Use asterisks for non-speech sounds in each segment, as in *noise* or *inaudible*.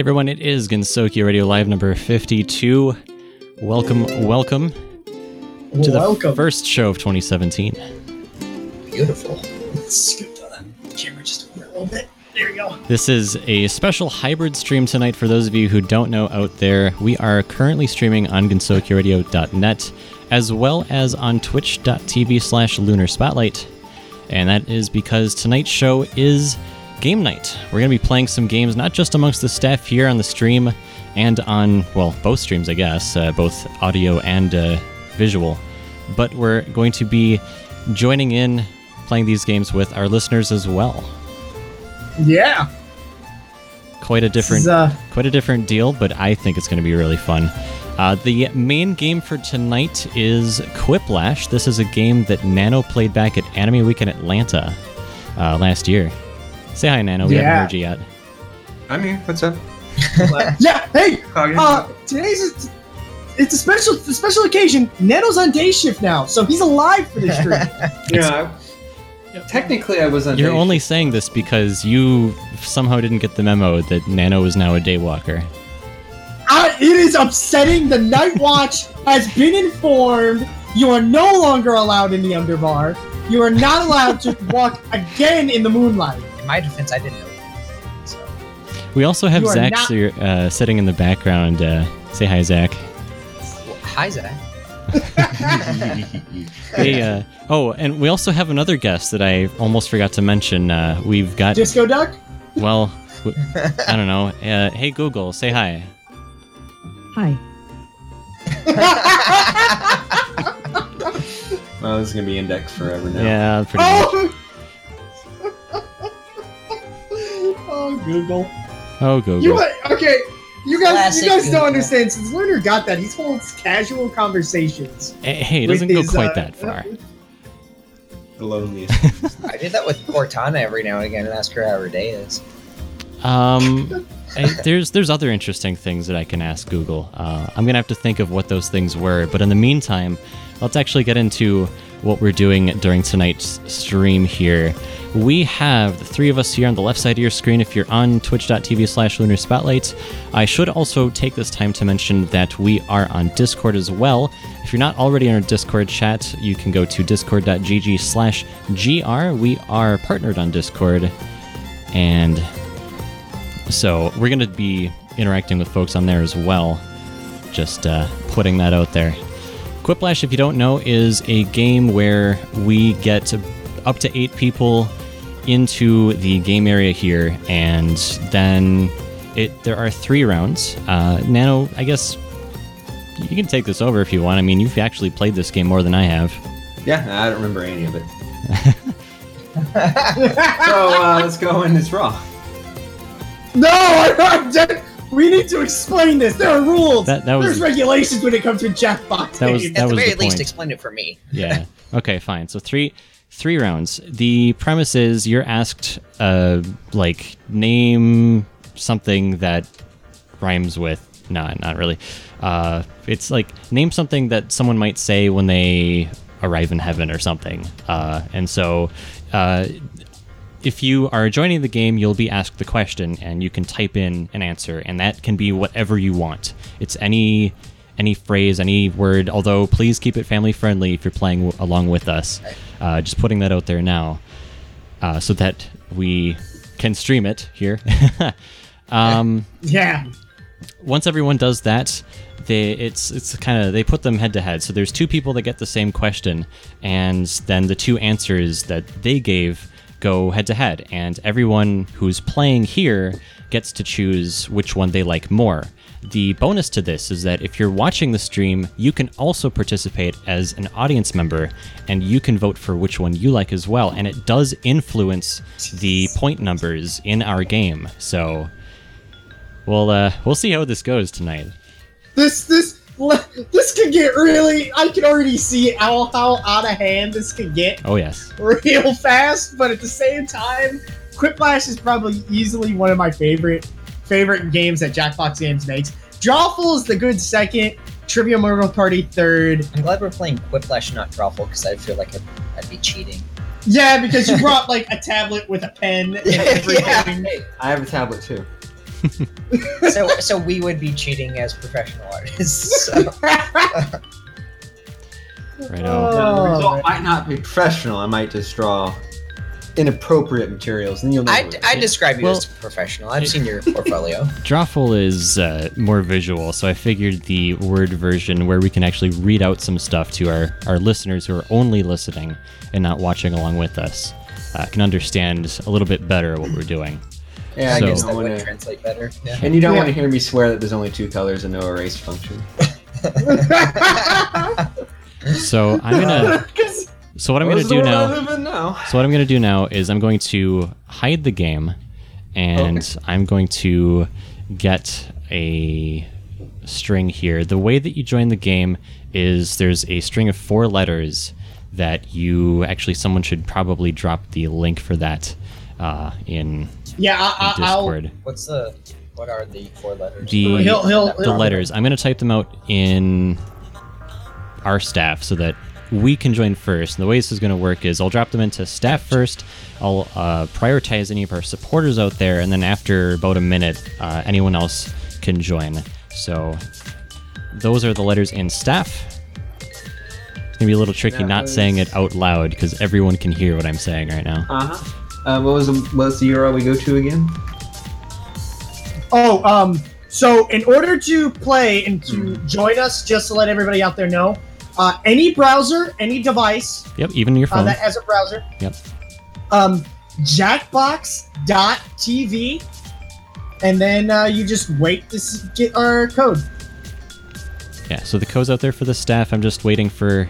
Everyone, it is Gensokyo Radio Live number 52. Welcome, welcome to the Welcome. first show of 2017. Beautiful. Let's scoot the camera just a little bit. There you go. This is a special hybrid stream tonight for those of you who don't know out there. We are currently streaming on gensokyoradio.net as well as on twitch.tv slash lunar spotlight. And that is because tonight's show is game night. We're going to be playing some games not just amongst the staff here on the stream and on, well, both streams, I guess, uh, both audio and uh, visual, but we're going to be joining in playing these games with our listeners as well. Yeah. Quite a different uh, quite a different deal, but I think it's going to be really fun. Uh, the main game for tonight is Quiplash. This is a game that Nano played back at Anime Week in Atlanta uh, last year. Say hi, Nano. We Yeah. haven't heard you yet. I'm here. What's up? *laughs* yeah. Hey. Oh, you're- Uh, today's a, it's a special it's a special occasion. Neto's on day shift now, so he's alive for the *laughs* stream. yeah. I- technically, I was on. You're day only shift. saying this because you somehow didn't get the memo that Nano is now a daywalker. uh, it is upsetting. The Night Watch has been informed. You are no longer allowed in the underbar. You are not allowed to walk again in the moonlight. In my defense, I didn't know. So We also have You Zach not- Sir- uh, sitting in the background. Uh, say hi, Zach. hi, Zach. *laughs* Hey, uh, oh, and we also have another guest that I almost forgot to mention. Uh, we've got Disco Duck. Well, w- I don't know. Uh, hey Google, say hi. Hi. *laughs* Oh, this is gonna be indexed forever now. Yeah, pretty much. Oh. Google. Oh, Google. You okay? You guys, Classic you guys don't understand. Since Lunar got that, he holds casual conversations. Hey, it doesn't go his, quite uh, that far. The loneliest. *laughs* I did that with Cortana every now and again and ask her how her day is. Um, *laughs* eh, there's there's other interesting things that I can ask Google. Uh, I'm gonna have to think of what those things were. But in the meantime, let's actually get into what we're doing during tonight's stream here. We have the three of us here on the left side of your screen if you're on twitch.tv slash lunar spotlight. I should also take this time to mention that we are on Discord as well. If you're not already in our Discord chat, you can go to discord.gg slash gr. We are partnered on Discord. And so we're going to be interacting with folks on there as well. Just uh, putting that out there. Quiplash, if you don't know, is a game where we get up to eight people into the game area here, and then it there are three rounds. Uh, Nano, I guess you can take this over if you want. I mean, you've actually played this game more than I have. yeah, I don't remember any of it. *laughs* So uh, let's go in this raw. No, *laughs* I'm dead. We need to explain this. There are rules. That that There's regulations when it comes to Jackbox. That was- that At the very the least, point. explain it for me. *laughs* yeah. Okay, fine. So three three rounds. The premise is you're asked uh like name something that rhymes with no, not really. Uh it's like name something that someone might say when they arrive in heaven or something. Uh and so uh if you are joining the game, you'll be asked the question, and you can type in an answer, and that can be whatever you want. It's any any phrase, any word. Although, please keep it family friendly if you're playing w- along with us. Uh, just putting that out there now, uh, so that we can stream it here. *laughs* um, *laughs* yeah. once everyone does that, they it's it's kind of they put them head to head. So there's two people that get the same question, and then the two answers that they gave go head to head, and everyone who's playing here gets to choose which one they like more. The bonus to this is that if you're watching the stream, you can also participate as an audience member and you can vote for which one you like as well. And it does influence the point numbers in our game. So We'll uh, we'll see how this goes tonight. This this this could get really. I can already see how how out of hand this could get Oh yes, real *laughs* fast. But at the same time, Quiplash is probably easily one of my favorite favorite games that Jackbox Games makes. Drawful is the good second. Trivia Murder Party third. I'm glad we're playing Quiplash, not Drawful, because I feel like I'd, I'd be cheating. Yeah, because you brought like a tablet with a pen and *laughs* everything. I have a tablet too. So so we would be cheating as professional artists. *laughs* So. Right Yeah, on. the Oh, result man. might not be professional. I might just draw inappropriate materials, and you'll know. I what- describe you Well- as professional. I've seen your portfolio. *laughs* Drawful is uh, more visual, so I figured the word version where we can actually read out some stuff to our, our listeners who are only listening and not watching along with us uh, can understand a little bit better what we're doing. Yeah, I So- you guess don't that wanna- would translate better. Yeah. and you don't Yeah. want to hear me swear that there's only two colors and no erase function. *laughs* So I'm gonna. 'Cause- *laughs* So what I'm gonna do now. now. So what I'm going to do now is I'm going to hide the game, and I'm going to get a string here. The way that you join the game is there's a string of four letters that you actually someone should probably drop the link for that uh, in, yeah, I, in I, I'll. What's the what are the four letters? The He'll- he'll- the letters. I'm going to type them out in our staff so that we can join first. And the way this is going to work is I'll drop them into staff first. I'll uh, prioritize any of our supporters out there, and then after about a minute, uh, anyone else can join. So those are the letters in staff. It's gonna be a little tricky That not saying it out loud because everyone can hear what I'm saying right now. Uh huh. Uh, what was the what's the URL we go to again? Oh, um, so in order to play and to join us, just to let everybody out there know, uh, any browser, any device Yep, even your uh, phone. that has a browser, Yep. um, jackbox.tv, and then uh, you just wait to s- get our code. Yeah, so the code's out there for the staff. I'm just waiting for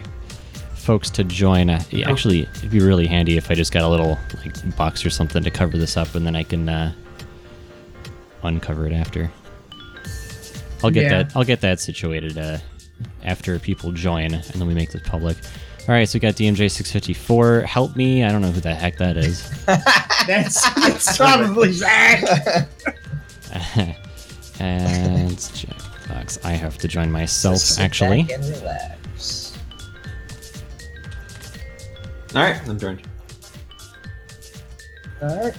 folks to join. Uh, actually, it'd be really handy if I just got a little like box or something to cover this up, and then I can uh, uncover it after. I'll get Yeah. that. I'll get that situated uh, after people join, and then we make this public. All right, so we got DMJ 654. Help me! I don't know who the heck that is. *laughs* That's, that's probably Zach. *laughs* and Jackbox. I have to join myself Sit actually. All right, I'm joined. All right.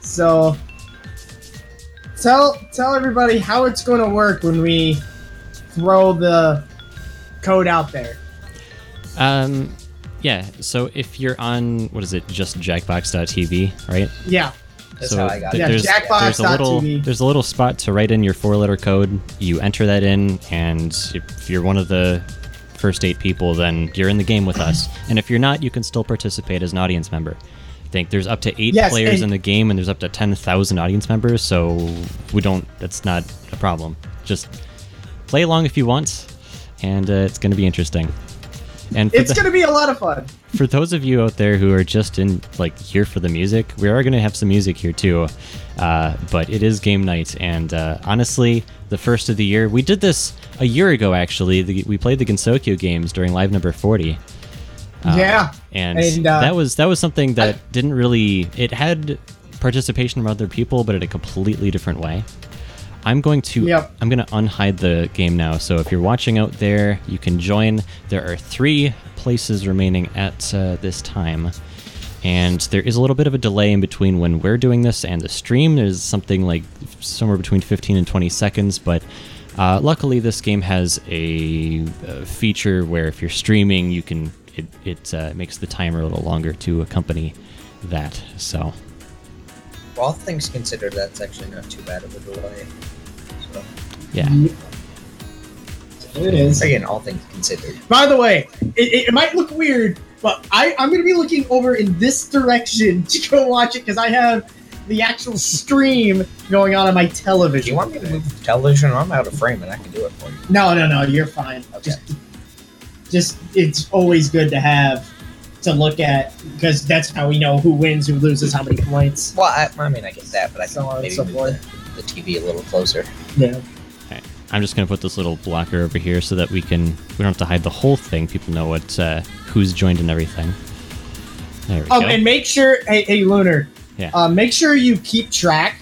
So tell tell everybody how it's going to work when we throw the code out there. Um, yeah. So if you're on what is it, just Jackbox.tv, right? Yeah. That's so how I got th- Yeah, there's, Jackbox there's a little TV. there's a little spot to write in your four-letter code. You enter that in, and if you're one of the first eight people, then you're in the game with us. And if you're not, you can still participate as an audience member. I think there's up to eight Yes, players in the game, and there's up to ten thousand audience members. So we don't. That's not a problem. Just play along if you want, and uh, it's going to be interesting. And It's the- going to be a lot of fun. For those of you out there who are just in like here for the music, we are going to have some music here too. Uh, but it is game night, and uh, honestly, the first of the year, we did this a year ago. Actually, the, we played the Gensokyo games during live number forty. Uh, Yeah. and, And, uh, that was that was something that didn't really. It had participation from other people, but in a completely different way. I'm going to Yep. I'm going to unhide the game now. So if you're watching out there, you can join. There are three places remaining at uh, this time, and there is a little bit of a delay in between when we're doing this and the stream. There's something like somewhere between 15 and 20 seconds, but. Uh, luckily, this game has a, a feature where if you're streaming, you can it, it uh, makes the timer a little longer to accompany that. So all things considered, that's actually not too bad of a delay. So, yeah, It is. again, all things considered. By the way, it, it might look weird, but I, I'm going to be looking over in this direction *laughs* to go watch it because I have the actual stream going on on my television. Do you want me to move the television? I'm out of frame and I can do it for you. No, no, no. You're fine. Okay. Just, just it's always good to have to look at because that's how we know who wins, who loses, how many points. Well, I, I mean, I get that, but I So maybe so move the, the TV a little closer. Yeah. I'm just gonna put this little blocker over here so that we can we don't have to hide the whole thing. People know what uh, who's joined and everything. There we Um, go. and make sure, hey, hey, Lunar. Yeah. Uh, make sure you keep track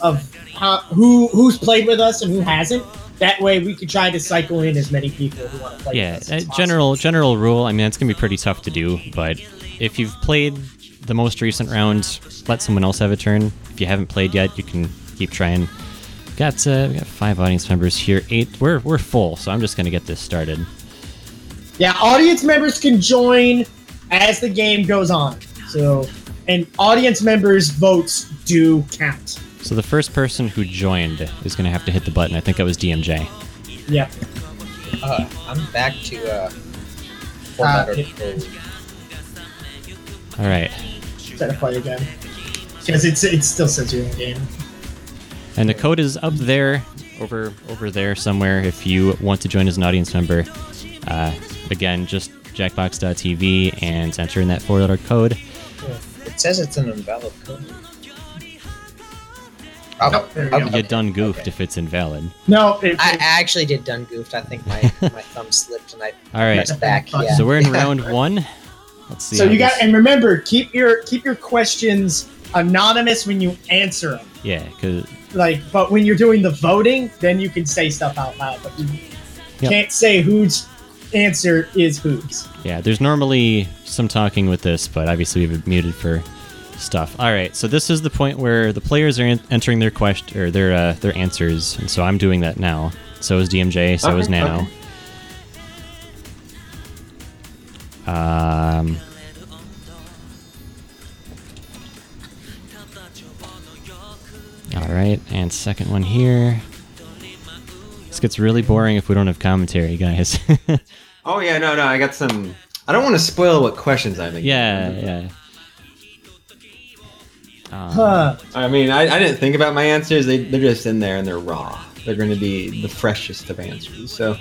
of how, who who's played with us and who hasn't. That way, we can try to cycle in as many people who want to play. yeah, with us uh, possible. general general rule. I mean, it's gonna be pretty tough to do, but if you've played the most recent round, let someone else have a turn. If you haven't played yet, you can keep trying. Got uh, we got five audience members here. Eight. We're we're full, so I'm just gonna get this started. Yeah, audience members can join as the game goes on. So, and audience members' votes do count. So the first person who joined is gonna have to hit the button. I think that was DMJ. Yep. Uh, I'm back to uh, Uh, format it- code. All right. Try to play again. Because it's it still says you're in the game. And the code is up there, over over there somewhere. If you want to join as an audience member, uh, again, just jackbox.tv and enter in that four-letter code. It says it's an invalid code. Oh, Nope, there we okay. You done goofed Okay. if it's invalid. No, it, I actually did done goofed. I think my, *laughs* my thumb slipped and I All right. pressed back. Yeah. So we're in *laughs* round one. Let's see. so how you got and remember keep your keep your questions anonymous when you answer them. yeah, because Like, but when you're doing the voting, then you can say stuff out loud. But you Yep. can't say whose answer is whose. yeah, there's normally some talking with this, but obviously we've muted for stuff. All right, so this is the point where the players are en- entering their question or their uh, their answers, and so I'm doing that now. So is DMJ. So Okay, is Nano. okay. Um. All right, and second one here. This gets really boring if we don't have commentary, guys. *laughs* Oh yeah, no, no, I got some. I don't want to spoil what questions I'm. yeah, yeah. Um, Huh. I mean, I, I didn't think about my answers. They they're just in there and they're raw. They're going to be the freshest of answers. So *laughs*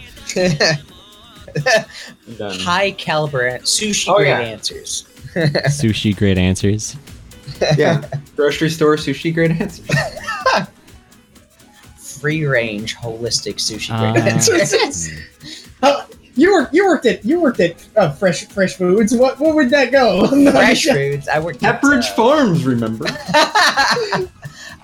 High caliber sushi Oh, grade yeah. answers. sushi, great answers. *laughs* *laughs* Yeah, grocery store sushi grade answers. *laughs* Free range holistic sushi Uh, grade answers. Uh, you worked. You worked at. You worked at uh, Fresh Fresh Foods. What what would that go? *laughs* Fresh foods. I worked at Pepperidge uh, Farms, remember? I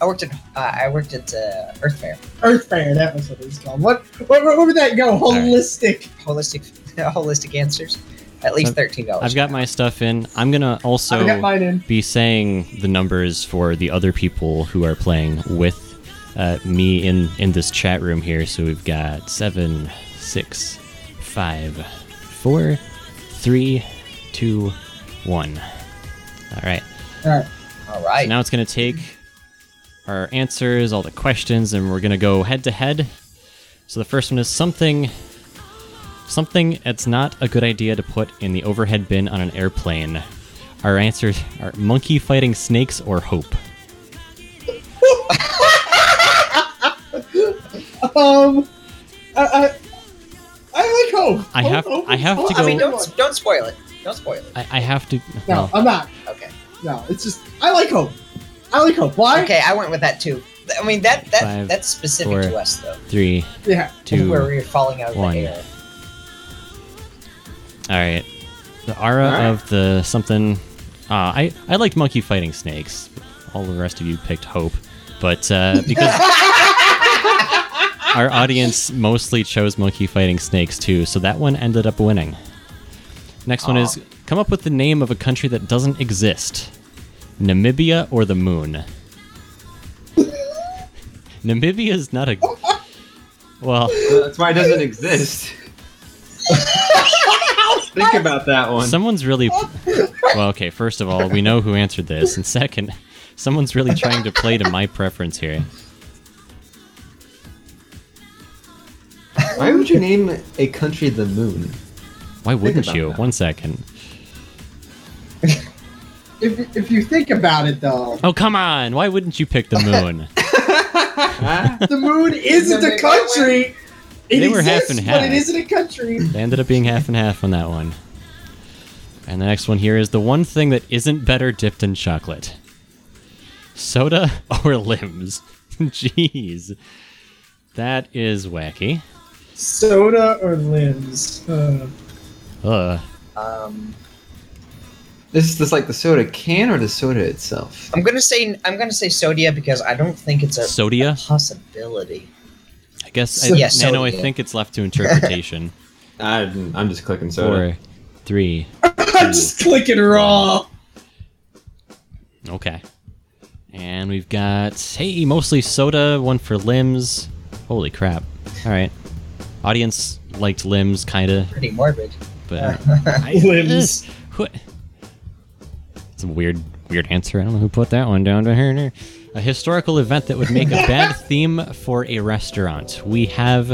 worked at uh, I worked at uh, Earth Fare. Earth Fare. That was what it was called. What what, what would that go? right. Holistic. Holistic holistic answers. At least thirteen dollars. I've got my stuff in. I'm gonna also mine in. be saying the numbers for the other people who are playing with uh, me in in this chat room here. So we've got seven, six, five, four, three, two, one. All right. All right. All right. So now it's gonna take our answers, all the questions, and we're gonna go head to head. So the first one is something. Something it's not a good idea to put in the overhead bin on an airplane. Our answers are monkey fighting snakes or hope. Um. I, I, I like hope. I have- Hope- I have hope- to hope- I mean, don't don't spoil it. Don't spoil it. I, I have to. No, well, I'm not. Okay. No, it's just I like hope. I like hope. Why? Okay, I went with that too. I mean that that Five, that's specific four, to us though. three, Yeah. two. where we were falling out of one. the air. All right. The aura All right. of the something. Uh, I I liked monkey fighting snakes. All the rest of you picked hope, but uh, *laughs* because our audience mostly chose monkey fighting snakes too, so that one ended up winning. Next one is come up with the name of a country that doesn't exist. Namibia or the moon. *laughs* Namibia is not a. Well, That's why it doesn't exist. *laughs* Think about that one. Someone's really. *laughs* Well, okay, first of all, we know who answered this. And second, someone's really trying to play to my preference here. Why would you name a country the moon? Why wouldn't you? that. One second. *laughs* If if you think about it though, Oh, come on! Why wouldn't you pick the moon? *laughs* the moon isn't a country. It They were half exists, and but half. it isn't a country. They ended up being half and half on that one. And the next one here is the one thing that isn't better dipped in chocolate soda *laughs* or limbs. *laughs* Jeez. That is wacky. Soda or limbs? Uh, Ugh. Um, This is this like the soda can or the soda itself? I'm gonna say I'm gonna say Sodia because I don't think it's a Sodia? possibility. I guess, So- I, Yeah, Nano, I think it's left to interpretation. *laughs* I'm, I'm just clicking soda. Four, three. *laughs* I'm just clicking raw. Okay. And we've got, hey, mostly soda, one for limbs. Holy crap. All right. Audience liked limbs, kind of, Pretty morbid. but. *laughs* uh, I- Limbs. Who- It's a weird, weird answer. I don't know who put that one down to here. A historical event that would make a *laughs* bad theme for a restaurant. We have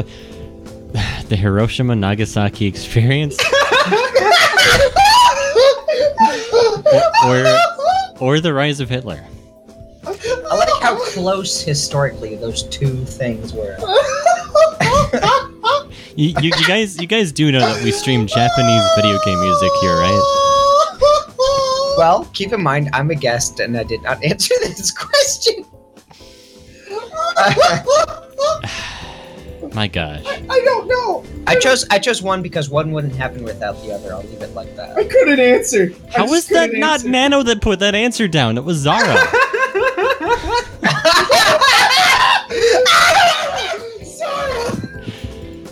the Hiroshima Nagasaki experience, or, or the rise of Hitler. I like how close historically those two things were. You, you, you guys, you guys do know that we stream Japanese video game music here, right? Well, keep in mind, I'm a guest and I did not *laughs* answer this question. *sighs* My gosh. I don't know. I chose I chose one because one wouldn't happen without the other. I'll leave it like that. I couldn't answer. I How was that couldn't answer. Nano that put that answer down? It was Zara. *laughs*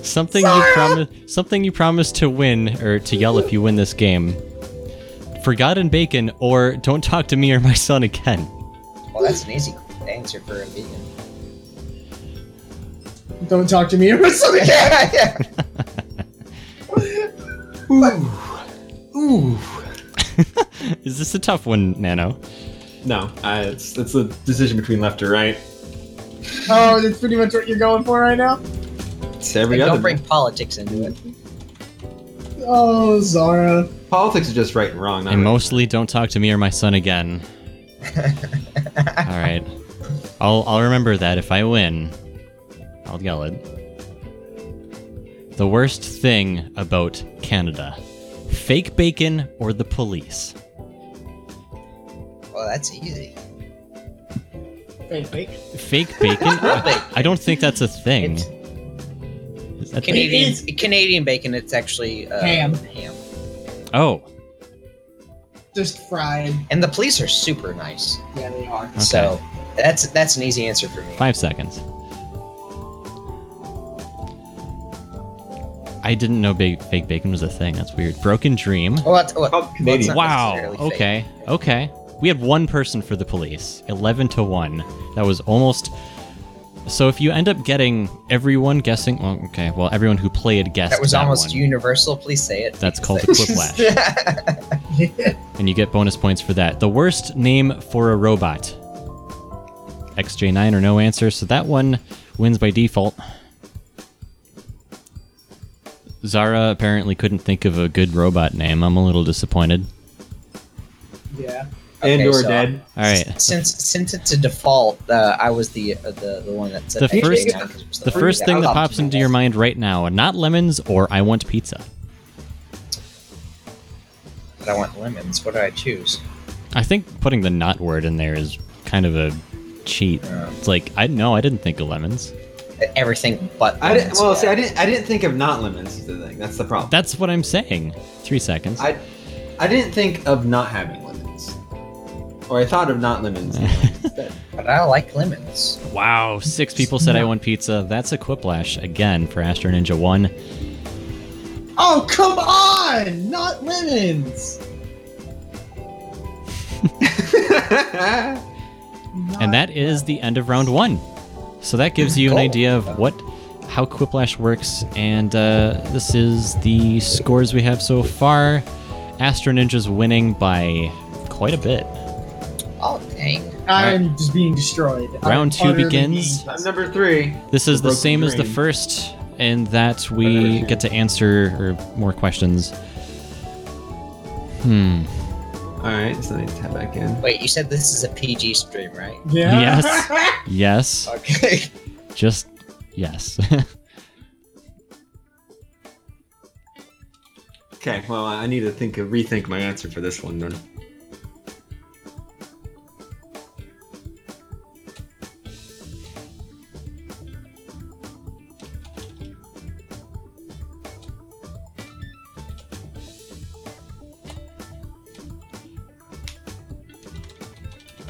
Something you Zara! promised something you promised to win or to yell if you win this game. Forgotten bacon or don't talk to me or my son again. Well, that's an easy answer for a vegan. Don't talk to me or something. yeah, yeah. Ooh. *laughs* Is this a tough one, Nano? No, uh, it's it's a decision between left or right. Oh, that's pretty much what you're going for right now. It's every And other. don't bring politics into it. Oh, Zara. Politics is just right and wrong. Not And right. mostly don't talk to me or my son again. *laughs* All right. I'll I'll remember that if I win. I'll yell it. The worst thing about Canada. Fake bacon or the police? Well, that's easy. Fake, fake. Fake bacon? *laughs* I, I don't think that's a thing. It's Is Canadian It's- Canadian bacon. It's actually uh, Ham. Ham. oh, Just fried. And the police are super nice. Yeah, they are. So that's that's an easy answer for me. five seconds. I didn't know big, fake bacon was a thing. That's weird. Broken Dream. Well, that's, well, Called Canadian. not Wow. necessarily fake. Okay. Okay. We had one person for the police. 11 to 1. That was almost. So if you end up getting everyone guessing. Well, okay. Well, everyone who played guessed. That was almost one. universal. Please say it. That's called a quiplash. Yeah. *laughs* *laughs* and you get bonus points for that. The worst name for a robot. XJ9 or no answer. So that one wins by default. Zara apparently couldn't think of a good robot name. I'm a little disappointed. yeah. And Okay, or so- dead. All right. Since since it's a default, uh, I was the uh, the the one that said The fake first- bacon 'cause it The first thing that pops into your mind right now, not lemons or I want pizza. But I want lemons. What do I choose? I think putting the not word in there is kind of a cheat. Yeah. It's like I no, I didn't think of lemons. Everything but I didn't. Well, yeah. see, I didn't. I didn't think of not lemons. Is the thing. That's the problem. That's what I'm saying. Three seconds. I, I didn't think of not having lemons, or I thought of not lemons. *laughs* But I like lemons. wow, six people said I want pizza. That's a quiplash again for Astro Ninja One. Oh, come on! Not lemons! *laughs* And that is the end of round one. So that gives you an idea of what how Quiplash works, and uh, this is the scores we have so far. Astro Ninja's winning by quite a bit. Oh dang! I'm just being destroyed. I'm Round two utterly begins. being- I'm number three. This is The the Broken same as the Dream. first, in that we get to answer or more questions. Hmm. All right, so I need to tap back in. Wait, you said this is a PG stream, right? Yeah. Yes. *laughs* Yes. Okay. Just yes. *laughs* Okay, well, I need to think of rethink my answer for this one. Then.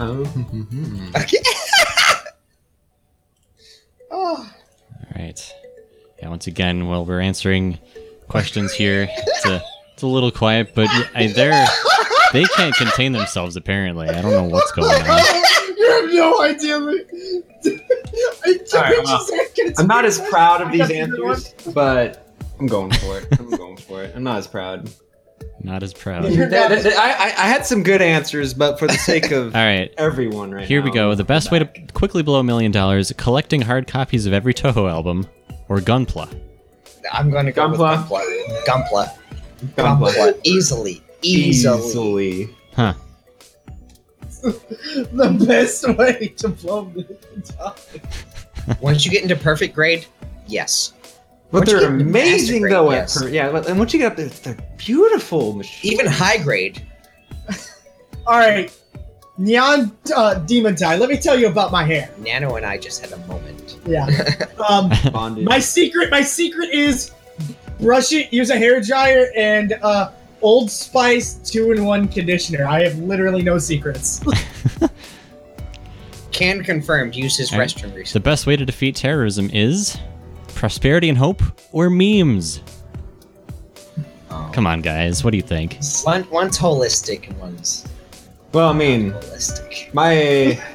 Oh, *laughs* Okay. *laughs* Oh, All right. Yeah. Once again, while we're answering questions here, it's a it's a little quiet, but y- I, they're they can't contain themselves. Apparently, I don't know what's going on. *laughs* You're have no idea. I All right, well, I'm not as proud of these answers, but I'm going for it. I'm going for it. I'm not as proud. Not as proud. *laughs* You're not- th- *laughs* I, I, I had some good answers, but for the sake of *laughs* right. everyone right Here we go. The best way to quickly blow a million dollars: collecting hard copies of every Touhou album, or Gunpla. I'm gonna go Gunpla. with Gunpla. Gunpla. Gunpla. Gunpla. Easily. Easily. Easily. Huh. the best way to blow millions dollars. Once you get into perfect grade, yes. But Once they're amazing master though. yes. per- yeah, and once you get up there, they're beautiful machines. Even high grade. *laughs* All right, Neon uh, Demon Tie. Let me tell you about my hair. Nano and I just had a moment. Yeah. *laughs* Um, bonded. my secret, my secret is brush it, use a hair dryer, and uh, Old Spice two-in-one conditioner. I have literally no secrets. *laughs* Can confirmed uses Alright. restroom Recently. The best way to defeat terrorism is prosperity and hope, or memes. Oh. Come on, guys. What do you think? One, one's holistic and one's well, I mean, holistic. my. *laughs*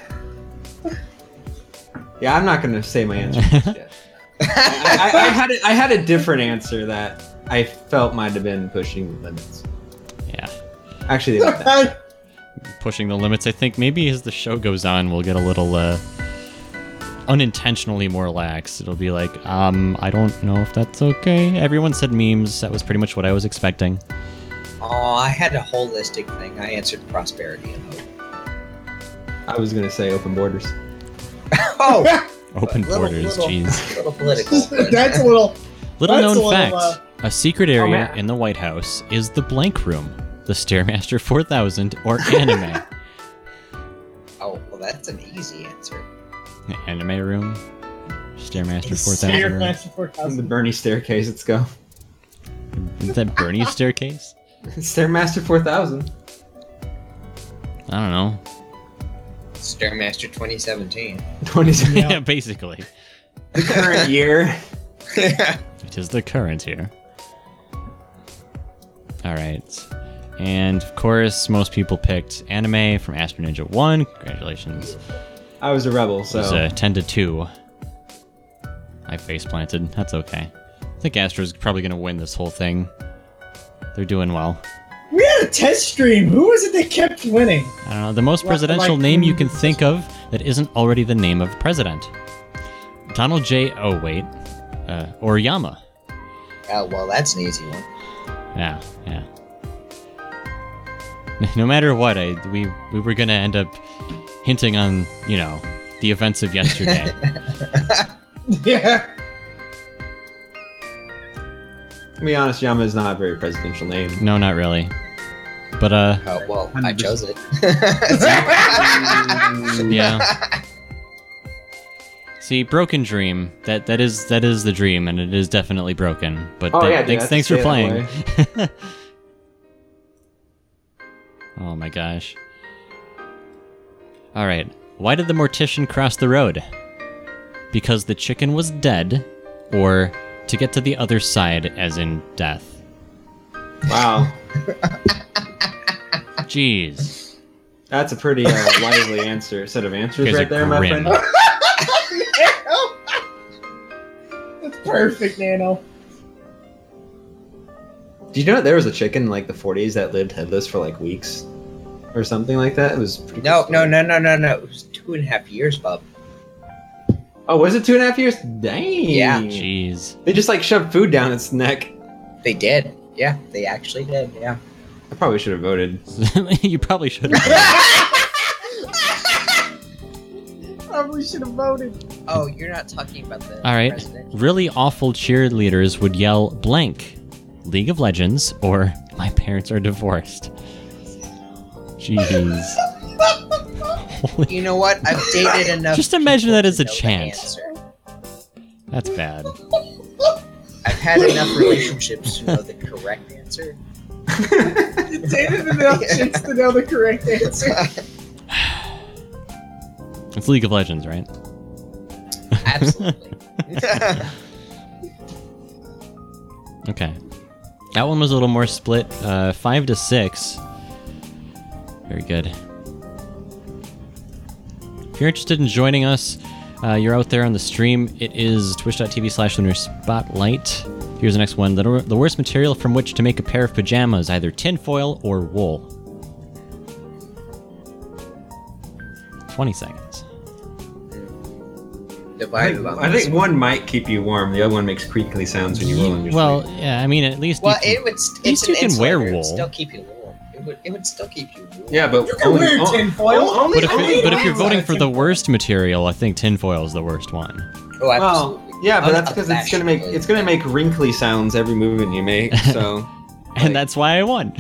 Yeah, I'm not gonna say my answer yet. *laughs* I, I, I had a, I had a different answer that I felt might have been pushing the limits. Yeah. Actually, they that. *laughs* pushing the limits. I think maybe as the show goes on, we'll get a little uh, unintentionally more lax. It'll be like, um, I don't know if that's okay. Everyone said memes. That was pretty much what I was expecting. Oh, I had a holistic thing. I answered prosperity and hope. I was gonna say open borders. *laughs* Oh, *laughs* Open little, borders, little, jeez. *laughs* little political. That's a little. Little That's known a little, fact: uh, a secret area man. in the White House is the blank room, the Stairmaster 4000, or anime. oh, well, that's an easy answer. *laughs* anime room, Stairmaster 4000. room. Master On 4000. the Bernie staircase, let's go. Is that Bernie's *laughs* staircase? Stairmaster 4000. I don't know. Stairmaster 2017. *laughs* 27. Yeah. yeah, basically. the current year. It is the current year. Alright. And of course, most people picked anime from Astro Ninja 1. Congratulations. I was a rebel, so. It was uh, 10 to 2. I face planted. That's okay. I think Astro's probably going to win this whole thing. They're doing well. We had a test stream. Who was it that kept winning? I don't know. The most Well, presidential like, name you can think of that isn't already the name of president. Donald J. Oh, wait. Uh, or Yama. Oh, well, that's an easy one. Yeah, yeah. *laughs* No matter what, I we we were gonna end up hinting on you know the events of yesterday. *laughs* Yeah. to be honest, Yama is not a very presidential name. no, not really. But uh, Oh, well, I chose it. *laughs* yeah. *laughs* See, broken dream. That that is that is the dream, and it is definitely broken. But Oh, th- yeah, dude, thanks I thanks for playing. oh my gosh. All right. Why did the mortician cross the road? Because the chicken was dead, or to get to the other side, as in death. Wow. *laughs* Jeez. That's a pretty uh, lively answer set of answers You right are there, my friend. *laughs* That's perfect, Nano. Did you know that there was a chicken in like the 40s that lived headless for like weeks or something like that? It was pretty. no, no, no, no, no, no. It was two and a half years, bub. Oh, was it two and a half years? Dang. Yeah. Jeez. They just like shoved food down its neck. They did. Yeah, they actually did. Yeah. I probably should have voted. *laughs* you probably should have. *laughs* Probably should have voted. Oh, you're not talking about the All right. president. Really awful cheerleaders would yell blank, League of Legends, or My parents are divorced. Jeez. *laughs* You know what? I've dated enough. Just imagine that as a know the chant. that's bad. I've had enough relationships to know the correct answer. You *laughs* dated enough chicks to know the correct answer. *laughs* It's League of Legends, right? Absolutely. Okay. That one was a little more split. Uh, five to six. Very good. If you're interested in joining us, uh, you're out there on the stream. It is twitch.tv slash lunar spotlight. Here's the next one. The, the worst material from which to make a pair of pajamas, either tinfoil or wool. 20 seconds. I think, I think one might keep you warm. The other one makes creakly sounds when you roll on your Well, sleeve. yeah, I mean, at least. Well, you can- it would. St- least you can wear insulator. It would wool. still keep you warm. It would. It would still keep you warm. yeah, but You can wear tinfoil. Only, but if, only, it, but if you're voting for the worst material, I think tinfoil is the worst one. Oh, well, absolutely. yeah, but that's because it's gonna make it's gonna make wrinkly sounds every movement you make. *laughs* So And that's why I won.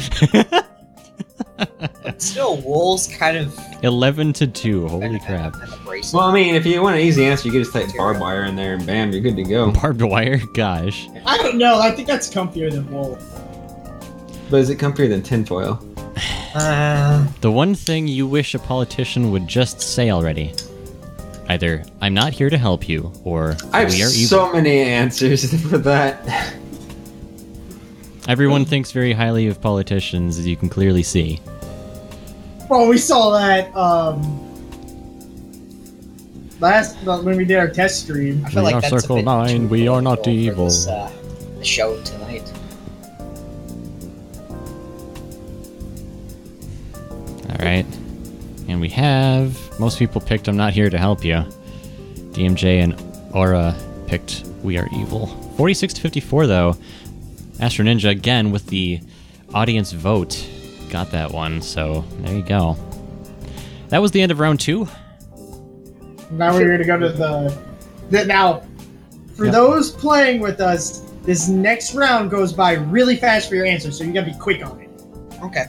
But still, wool's kind of. 11 to 2. Holy crap. kind of abrasive. well, I mean, if you want an easy answer, you could just type barbed wire in there, and bam, you're good to go. Barbed wire? Gosh. I don't know. I think that's comfier than wool. But is it comfier than tinfoil? Uh, *sighs* The one thing you wish a politician would just say already. Either, I'm not here to help you, or, I have we are evil. so many answers *laughs* for that. Everyone thinks very highly of politicians, as you can clearly see. Well, we saw that um last when we did our test stream. I feel We like are that's Circle a bit Nine, too we are not political for evil. This, uh, the show tonight. Alright. And we have. Most people picked I'm not here to help you. DMJ and Aura picked We Are Evil. 46 to 54, though. Astro Ninja, again, with the audience vote, got that one. So there you go. That was the end of round two. Now we're gonna go to the, the now. For Yep. those playing with us, this next round goes by really fast for your answer, so you gotta be quick on it. Okay.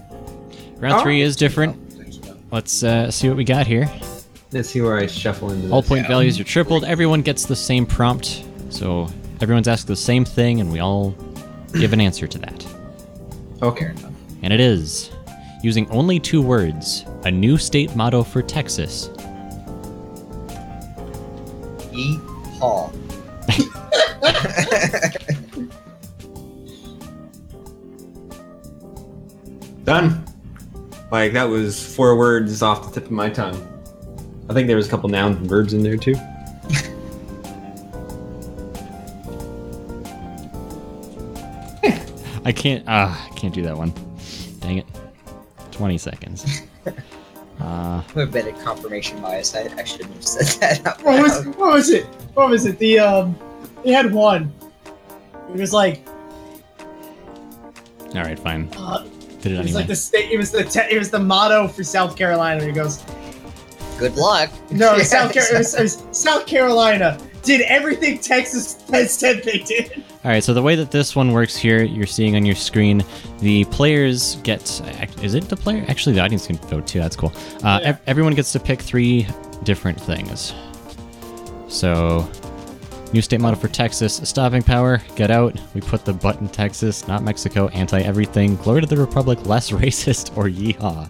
Round Oh. three is different. Let's uh, see what we got here. Let's see where I shuffle into this. All point values are tripled. Everyone gets the same prompt. So everyone's asked the same thing, and we all give an answer to that. Okay. And it is using only two words a new state motto for Texas. Yeet Hall. *laughs* *laughs* Done. Like that was four words off the tip of my tongue. I think there was a couple nouns and verbs in there too. *laughs* I can't. Ah, I can't do that one. Dang it. Twenty seconds. *laughs* Uh, I'm a bit of confirmation bias. I, I shouldn't have said that. What was what was it? What was it? The um, they had one. It was like all right, fine. uh, Did it it was anyway. like the state. It was the te- it was the motto for South Carolina. It goes Good luck. no Yeah, *laughs* South Car- it was, it was *laughs* South Carolina did everything Texas has said they did. All right, so the way that this one works here, you're seeing on your screen, the players get. Is it the player? Actually, the audience can vote too. That's cool. Uh, Yeah. ev- everyone gets to pick three different things. So, new state motto for Texas: stopping power, get out. We put the butt in Texas, not Mexico. Anti everything. Glory to the republic. Less *laughs* racist or yeehaw.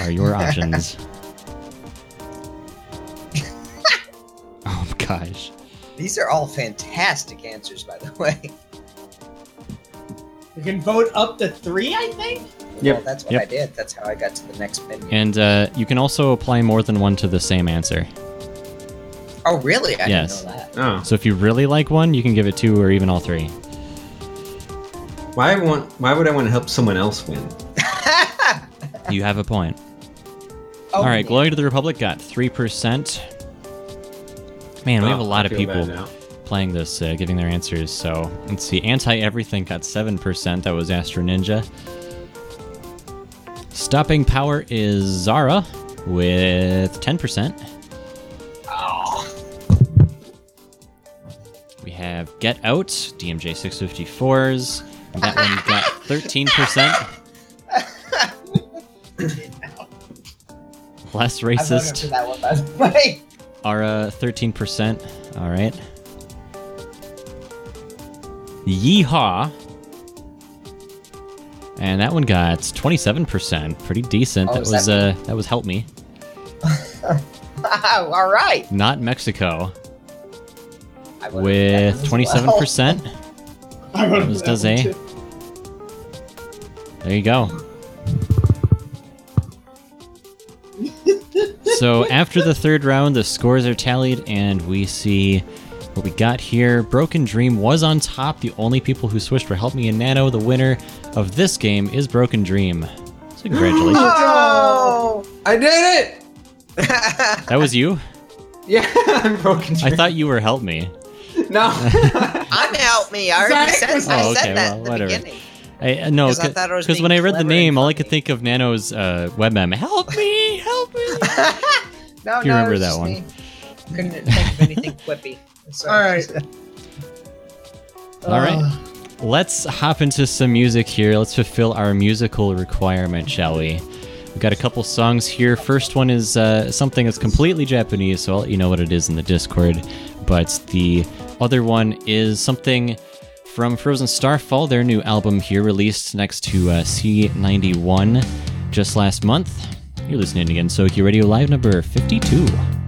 Are your *laughs* options. *laughs* oh my gosh. These are all fantastic answers, by the way. You can vote up to three, I think. Yep. Well, that's what Yep. I did. That's how I got to the next menu. And uh, you can also apply more than one to the same answer. Oh, really? I Yes. didn't know that. Oh, So if you really like one, you can give it two or even all three. why want? Why would I want to help someone else win? *laughs* You have a point. Oh, all right, yeah. Glory to the Republic got 3%. Man, we have a Oh, lot I of people playing this, uh, giving their answers. So let's see. Anti Everything got 7%. That was Astro Ninja. Stopping Power is Zara with 10%. We have Get Out, DMJ 654s. That one got 13%. *laughs* Less I voted for racist. that one, by the way. *laughs* Ara, 13%. All right. Yeehaw. And that one got 27%. Pretty decent. Oh, that was that- uh that was help me. *laughs* All right. Not Mexico with one as well. 27%. *laughs* I voted That was for that too. There you go. so after the third round, the scores are tallied, and we see what we got here. Broken Dream was on top. The only people who switched were Help Me and Nano. The winner of this game is Broken Dream. So congratulations. *gasps* Oh! I did it. *laughs* that was you? Yeah, *laughs* I'm broken. I thought you were Help Me. No. *laughs* I'm help me. I already said, I Oh, said okay, that well, in the whatever. beginning. I, uh, no, 'Cause I thought I was because when I read the name, all I could think of Nano's uh, web mem. Help me! Help me! *laughs* no, You no, remember that one. me. Couldn't think of anything *laughs* quippy. So- All right. All right. Uh, Let's hop into some music here. Let's fulfill our musical requirement, shall we? We've got a couple songs here. First one is uh, something that's completely Japanese, so I'll let you know what it is in the Discord. But the other one is something from Frozen Starfall, their new album here, released next to uh, C91 just last month. You're listening to Gensokyo Radio Live number 52.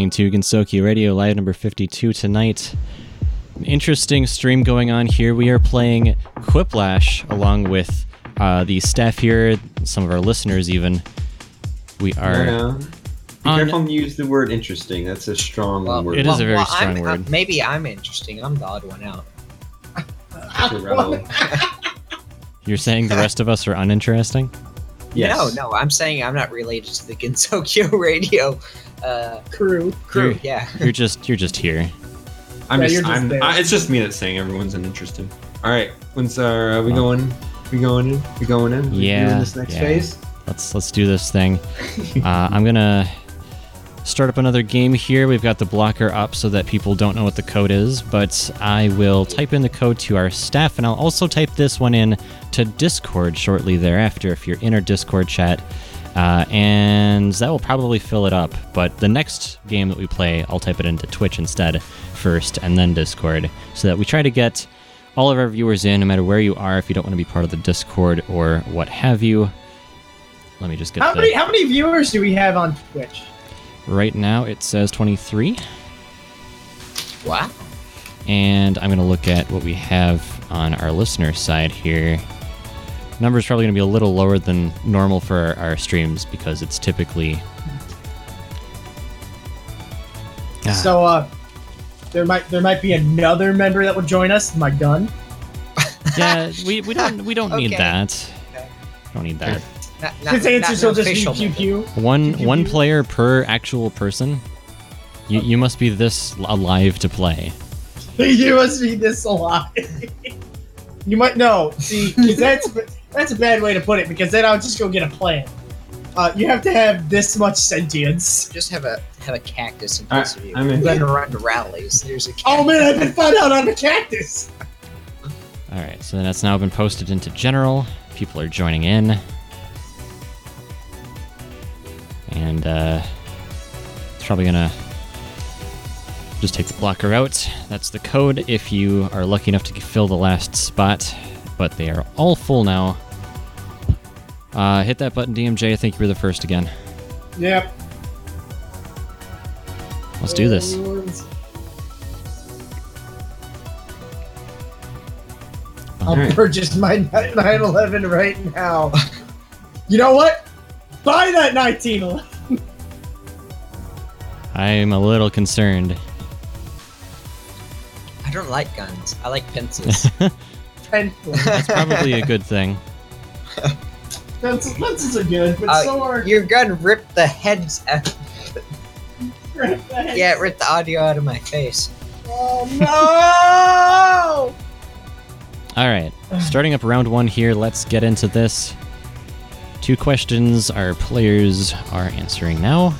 Listening to Gensokyo Radio Live number 52 tonight. An interesting stream going on here. We are playing Quiplash along with uh, the staff here, some of our listeners even. We are. No, no. Be on- careful when you use the word interesting. That's a strong Well, word. It is a very I'm- strong uh, word. maybe I'm interesting. I'm the odd one out. That's a rebel. *laughs* You're saying the rest of us are uninteresting? Yes. No, no, I'm saying I'm not related to the Gensokyo *laughs* Radio uh, Crew. crew. You're- Yeah. You're just you're just here. I'm Yeah, just, just I'm. I, it's just me that's saying everyone's uninterested. All right, when's our, are we going? We going in? We going in? We Yeah, doing this next yeah. phase. Let's let's do this thing. *laughs* Uh, I'm gonna start up another game here. We've got the blocker up so that people don't know what the code is, but I will type in the code to our staff, and I'll also type this one in to Discord shortly thereafter if you're in our Discord chat. Uh, and that will probably fill it up. But the next game that we play, I'll type it into Twitch instead first, and then Discord, so that we try to get all of our viewers in, no matter where you are. If you don't want to be part of the Discord or what have you, let me just get How the. many how many viewers do we have on Twitch? Right now it says 23, Wow. and I'm going to look at what we have on our listener side here. Number's probably going to be a little lower than normal for our, our streams because it's typically. Ah, So uh there might there might be another member that would join us. My gun. *laughs* yeah, we, we don't we don't need that. Okay. Don't need that. Not, not, His answers not will just be pew pew. One Pew, pew, one pew. player per actual person. You you must be this alive to play. *laughs* you must be this alive. *laughs* you might know. See, 'cause that's *laughs* that's a bad way to put it because then I'll just go get a plan. Uh, you have to have this much sentience. Just have a have a cactus in All place of you. I'm in. Then run to rallies. There's a cactus. Oh man, I've been found out on a cactus. All right, so then that's now been posted into general. People are joining in. And uh, it's probably gonna just take the blocker out. That's the code if you are lucky enough to fill the last spot, but they are all full now. Uh, hit that button, DMJ. I think you were the first again. Yep. Let's do this. I'll purchase my 911 right now. You know what? Buy that 1911. I'm a little concerned. I don't like guns. I like pencils. *laughs* Pencil. That's probably a good thing. Pencils, pencils are good, but Uh, so are Your gun ripped the heads. Out. Yeah, it ripped the audio out of my face. Oh no! All right, starting up round one here. Let's get into this. Two questions our players are answering now.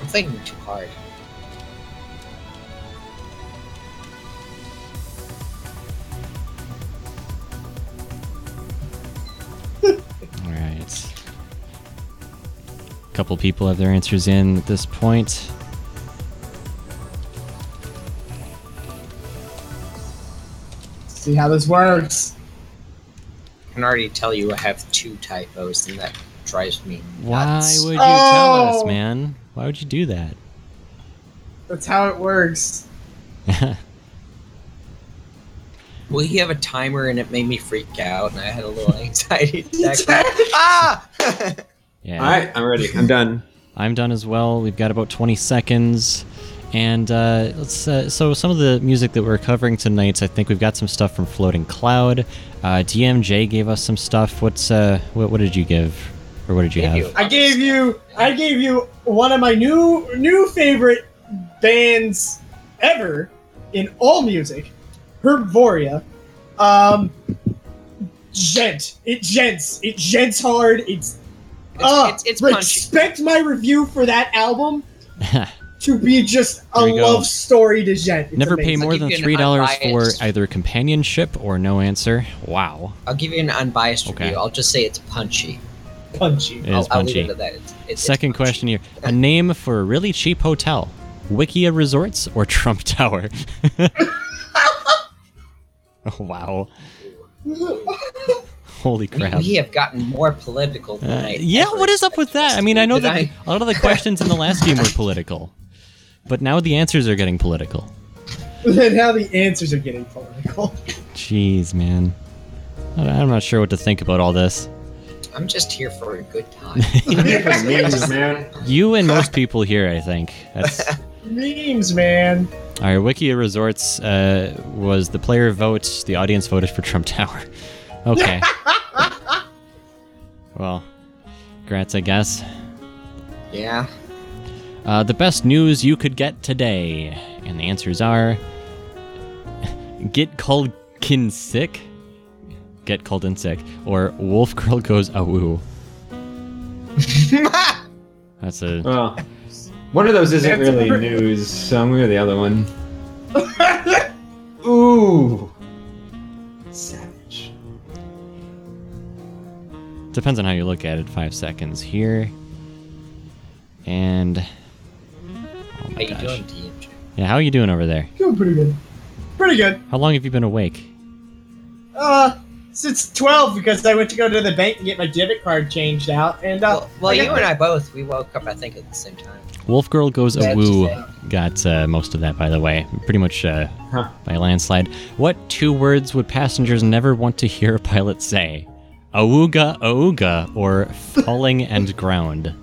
I'm thinking couple people have their answers in at this point. See how this works. I can already tell you I have two typos, and that drives me nuts. Why would you tell us, Oh! man? Why would you do that? That's how it works. *laughs* Well, you have a timer, and it made me freak out, and I had a little *laughs* anxiety attack. ah! *laughs* yeah. All right, I'm ready. I'm done. *laughs* I'm done as well. We've got about 20 seconds. And uh, let's. Uh, so some of the music that we're covering tonight, I think we've got some stuff from Floating Cloud. Uh, DMJ gave us some stuff. What's uh, what, what did you give, or what did you Gave have? you- I gave you I gave you one of my new new favorite bands ever in all music, Herbvoria. Um Djent. It djents. It djents hard. It's It's, uh, it's, it's punchy. expect my review for that album *laughs* to be just a Here we go. love story to Djent. It's Never pay more than give you an three dollars for either companionship or no answer. Wow, I'll give you an unbiased Okay. review. I'll just say it's punchy. punchy. it I'll, is I'll leave punchy. it at that. It's, it's, Second it's punchy. question here: a name for a really cheap hotel. Wikia Resorts or Trump Tower? oh, *laughs* *laughs* wow. Holy crap. we have gotten more political than Uh, yeah, what is up with that? I mean, I know that I? a lot of the questions in the last game were *laughs* political, but now the answers are getting political. *laughs* And now the answers are getting political. Jeez, man. I- I'm not sure what to think about all this. I'm just here for a good time. *laughs* memes, man. You and most people here, I think. That's Memes, man. all right. Wikia Resorts uh, was the player vote. The audience voted for Trump Tower. Okay. *laughs* well, congrats, I guess. yeah. Uh, the best news you could get today, and the answers are: get called kin sick, get called in sick, or Wolf Girl goes awoo. *laughs* That's a Well, one of those isn't really news, so I'm going to the other one. *laughs* Ooh. Depends on how you look at it. Five seconds here, and oh How my you doing, TMJ? Yeah, how are you doing over there? Doing pretty good. Pretty good. How long have you been awake? Uh, since 12 because I went to go to the bank and get my debit card changed out. And, uh, Well, well you and I both, we woke up, I think, at the same time. Wolf Girl goes That's awoo. Got uh, most of that, by the way. Pretty much uh, Huh. by landslide. What two words would passengers never want to hear a pilot say? Awooga, awooga, or falling and ground?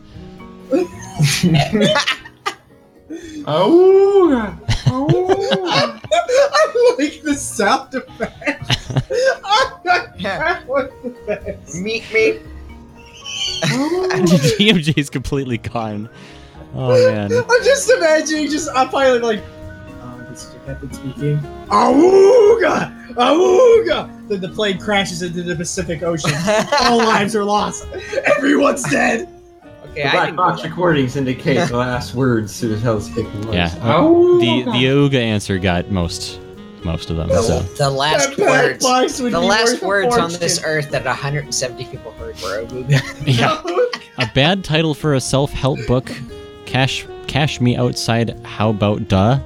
Oh. *laughs* I like the sound effects. *laughs* Yeah. What's the best? Meet me. Oh. *laughs* DMJ's completely gone. Oh man. I'm just imagining just a pilot like, this is your captain speaking. Awooga! Awooga! Then the plane crashes into the Pacific Ocean. *laughs* All lives are lost. Everyone's dead. Okay, The black box recordings indicate the last words to the telescoping was. Yeah. Oh. The the awooga answer got most most of them. So The, the last words. The last words on this earth that 170 people heard were Awooga. *laughs* yeah, a bad title for a self-help book. Cash cash me outside. How about duh?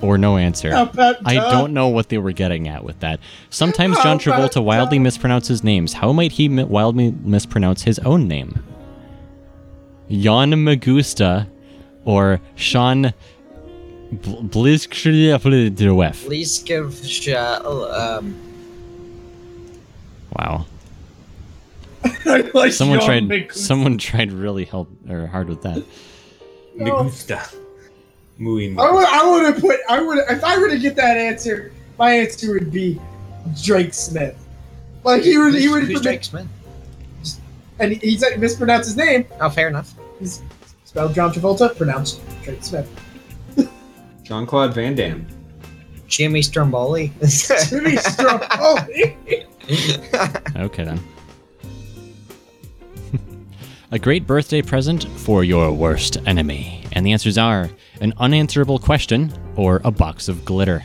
Or no answer. I don't know what they were getting at with that. Sometimes John Travolta wildly mispronounces names. How might he wildly mispronounce his own name? Jan Magusta or Sean Bl- Bliskrdewef. Please give sh- um, Wow. *laughs* I like Someone John tried Mc- someone tried really help or hard with that. Me gusta. Muy I would, I would have put. I would if I were to get that answer. My answer would be Drake Smith. Like he would, he would, who's Drake Smith? and he, he said mispronounced his name. Oh, fair enough. He's spelled John Travolta, pronounced Drake Smith. John Claude Van Damme. Jimmy Stromboli. *laughs* Jimmy Stromboli. *laughs* Okay then. *laughs* A great birthday present for your worst enemy. And the answers are an unanswerable question or a box of glitter.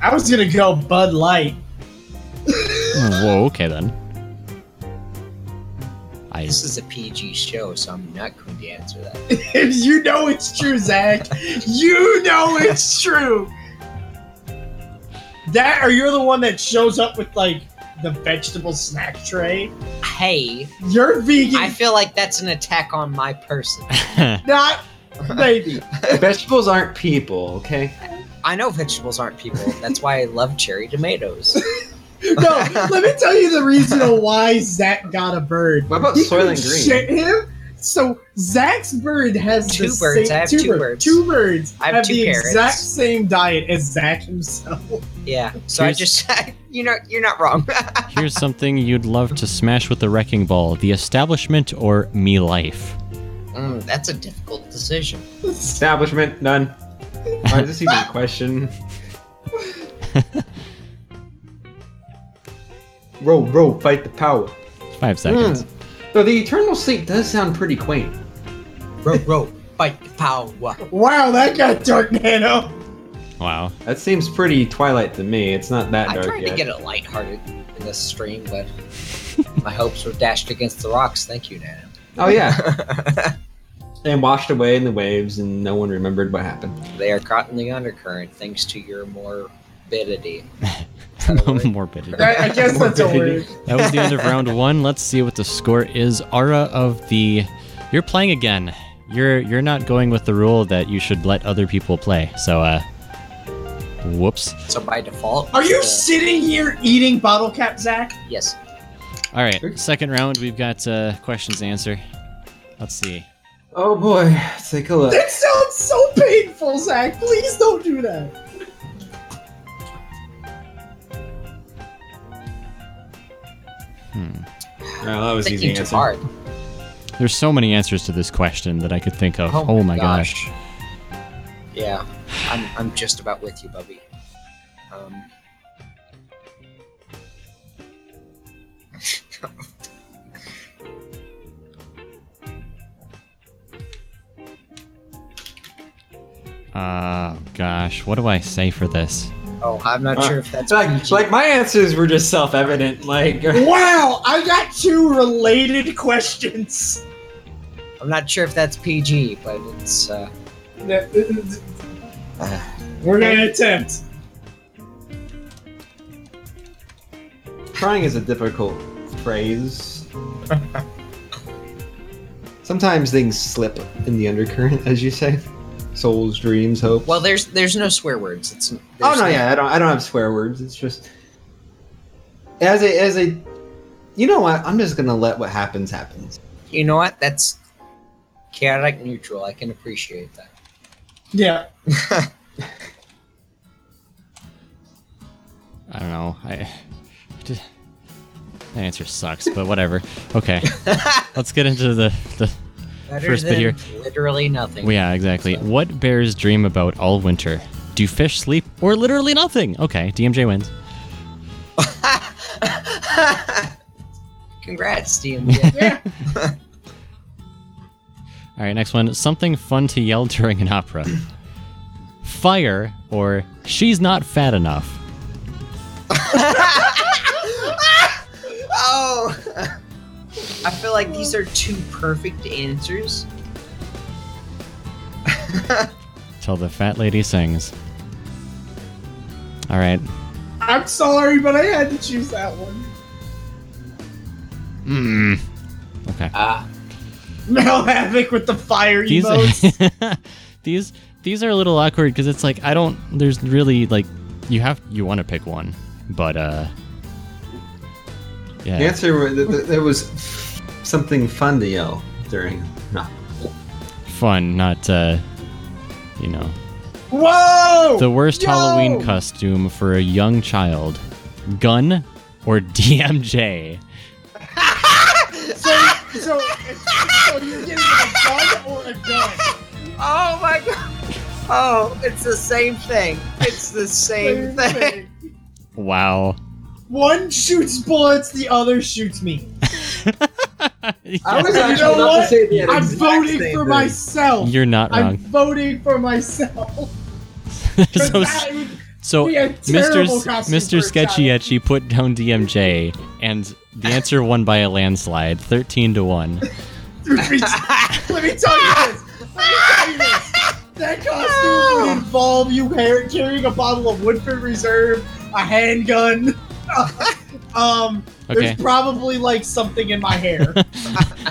I was gonna go Bud Light. Oh, whoa, okay then. I this is a PG show, so I'm not going to answer that. *laughs* you know it's true, Zach. You know it's true. That or you're the one that shows up with like the vegetable snack tray. Hey, You're vegan, I feel like that's an attack on my person. *laughs* not maybe. *laughs* Vegetables aren't people, okay? I know vegetables aren't people. That's why I love cherry tomatoes. *laughs* No, let me tell you the reason why Zach got a bird. What about He Soylent could Green? Shit him. So Zach's bird has Two the birds, Same, I have two, two birds. birds. Two birds I have two the parrots. exact same diet as Zach himself. Yeah. So Here's- I just, *laughs* you know, you're not wrong. *laughs* Here's something you'd love to smash with a wrecking ball the establishment or me life. mm, that's a difficult decision. Establishment, none. Why is this even a question? *laughs* row, row, fight the power. Five seconds. Though the eternal sleep does sound pretty quaint. Row, row, fight the power. Wow, that got dark, Nano. Wow. That seems pretty Twilight to me. It's not that I dark I tried yet. to get it lighthearted in this stream, but my hopes were dashed against the rocks. Thank you, Nana. Oh yeah. *laughs* and washed away in the waves, and no one remembered what happened. They are caught in the undercurrent thanks to your *laughs* morbidity. That? Morbidity. I, I guess that's a word. That was the end of round one. Let's see what the score is. Aura of the, you're playing again. You're you're not going with the rule that you should let other people play. So uh, whoops. So by default, Are you uh, sitting here eating bottle cap, Zach? Yes. All right, second round. We've got uh, questions to answer. Let's see. Oh boy, take a look. That sounds so painful, Zach. Please don't do that. Oh, that was easy Thinking answer. hard. There's so many answers to this question that I could think of. Oh, my gosh. Yeah, I'm, I'm just about with you, Bubby. Um, Uh, *laughs* gosh, what do I say for this? Oh, I'm not Uh, sure if that's Like, PG. like my answers were just self-evident. Like, *laughs* Wow, I got two related questions. I'm not sure if that's PG, but it's. Uh, We're gonna attempt. Trying is a difficult phrase. Sometimes things slip in the undercurrent, as you say. Souls, dreams, hopes. well, there's there's no swear words. It's. oh there's no, yeah, I don't, I don't have swear words. It's just as a, as a, you know what? I'm just gonna let what happens happens. You know what? That's chaotic neutral. I can appreciate that. Yeah. *laughs* I don't know. I, I did, that answer sucks, but whatever. Okay, *laughs* let's get into the the. Better First bit here. literally nothing. Yeah, exactly. What bears dream about all winter? Do fish sleep or literally nothing? Okay, DMJ wins. *laughs* Congrats, DMJ. *laughs* Yeah. *laughs* All right, next one. Something fun to yell during an opera. Fire or she's not fat enough. oh! I feel like these are two perfect answers. *laughs* Till the fat lady sings. All right. I'm sorry, but I had to choose that one. Mm. Okay. Ah, Mel Havoc with the fire These emotes. *laughs* these these are a little awkward because it's like I don't. There's really like you have you want to pick one, but uh. Yeah. The answer was th- th- there was something fun to yell during. No, Fun, not uh. You know. Whoa! The worst Yo! Halloween costume for a young child. Gun or *laughs* DMJ? *laughs* So, so, so you're getting a gun or a gun? oh my god! Oh, it's the same thing. It's the same thing. Wow. One shoots bullets, the other shoots me. *laughs* *laughs* I was You actually know about to what? say the I'm exact voting same for thing. myself. You're not wrong. I'm voting for myself. *laughs* so so Mr. terrible S- costume Mr. Sketchy child. Etchy put down DMJ and the answer won by a landslide, 13 to 1. *laughs* Let me tell you this. Let me tell you this. That costume would involve you carrying a bottle of Woodford Reserve, a handgun. Um, Okay. there's probably like something in my hair. *laughs*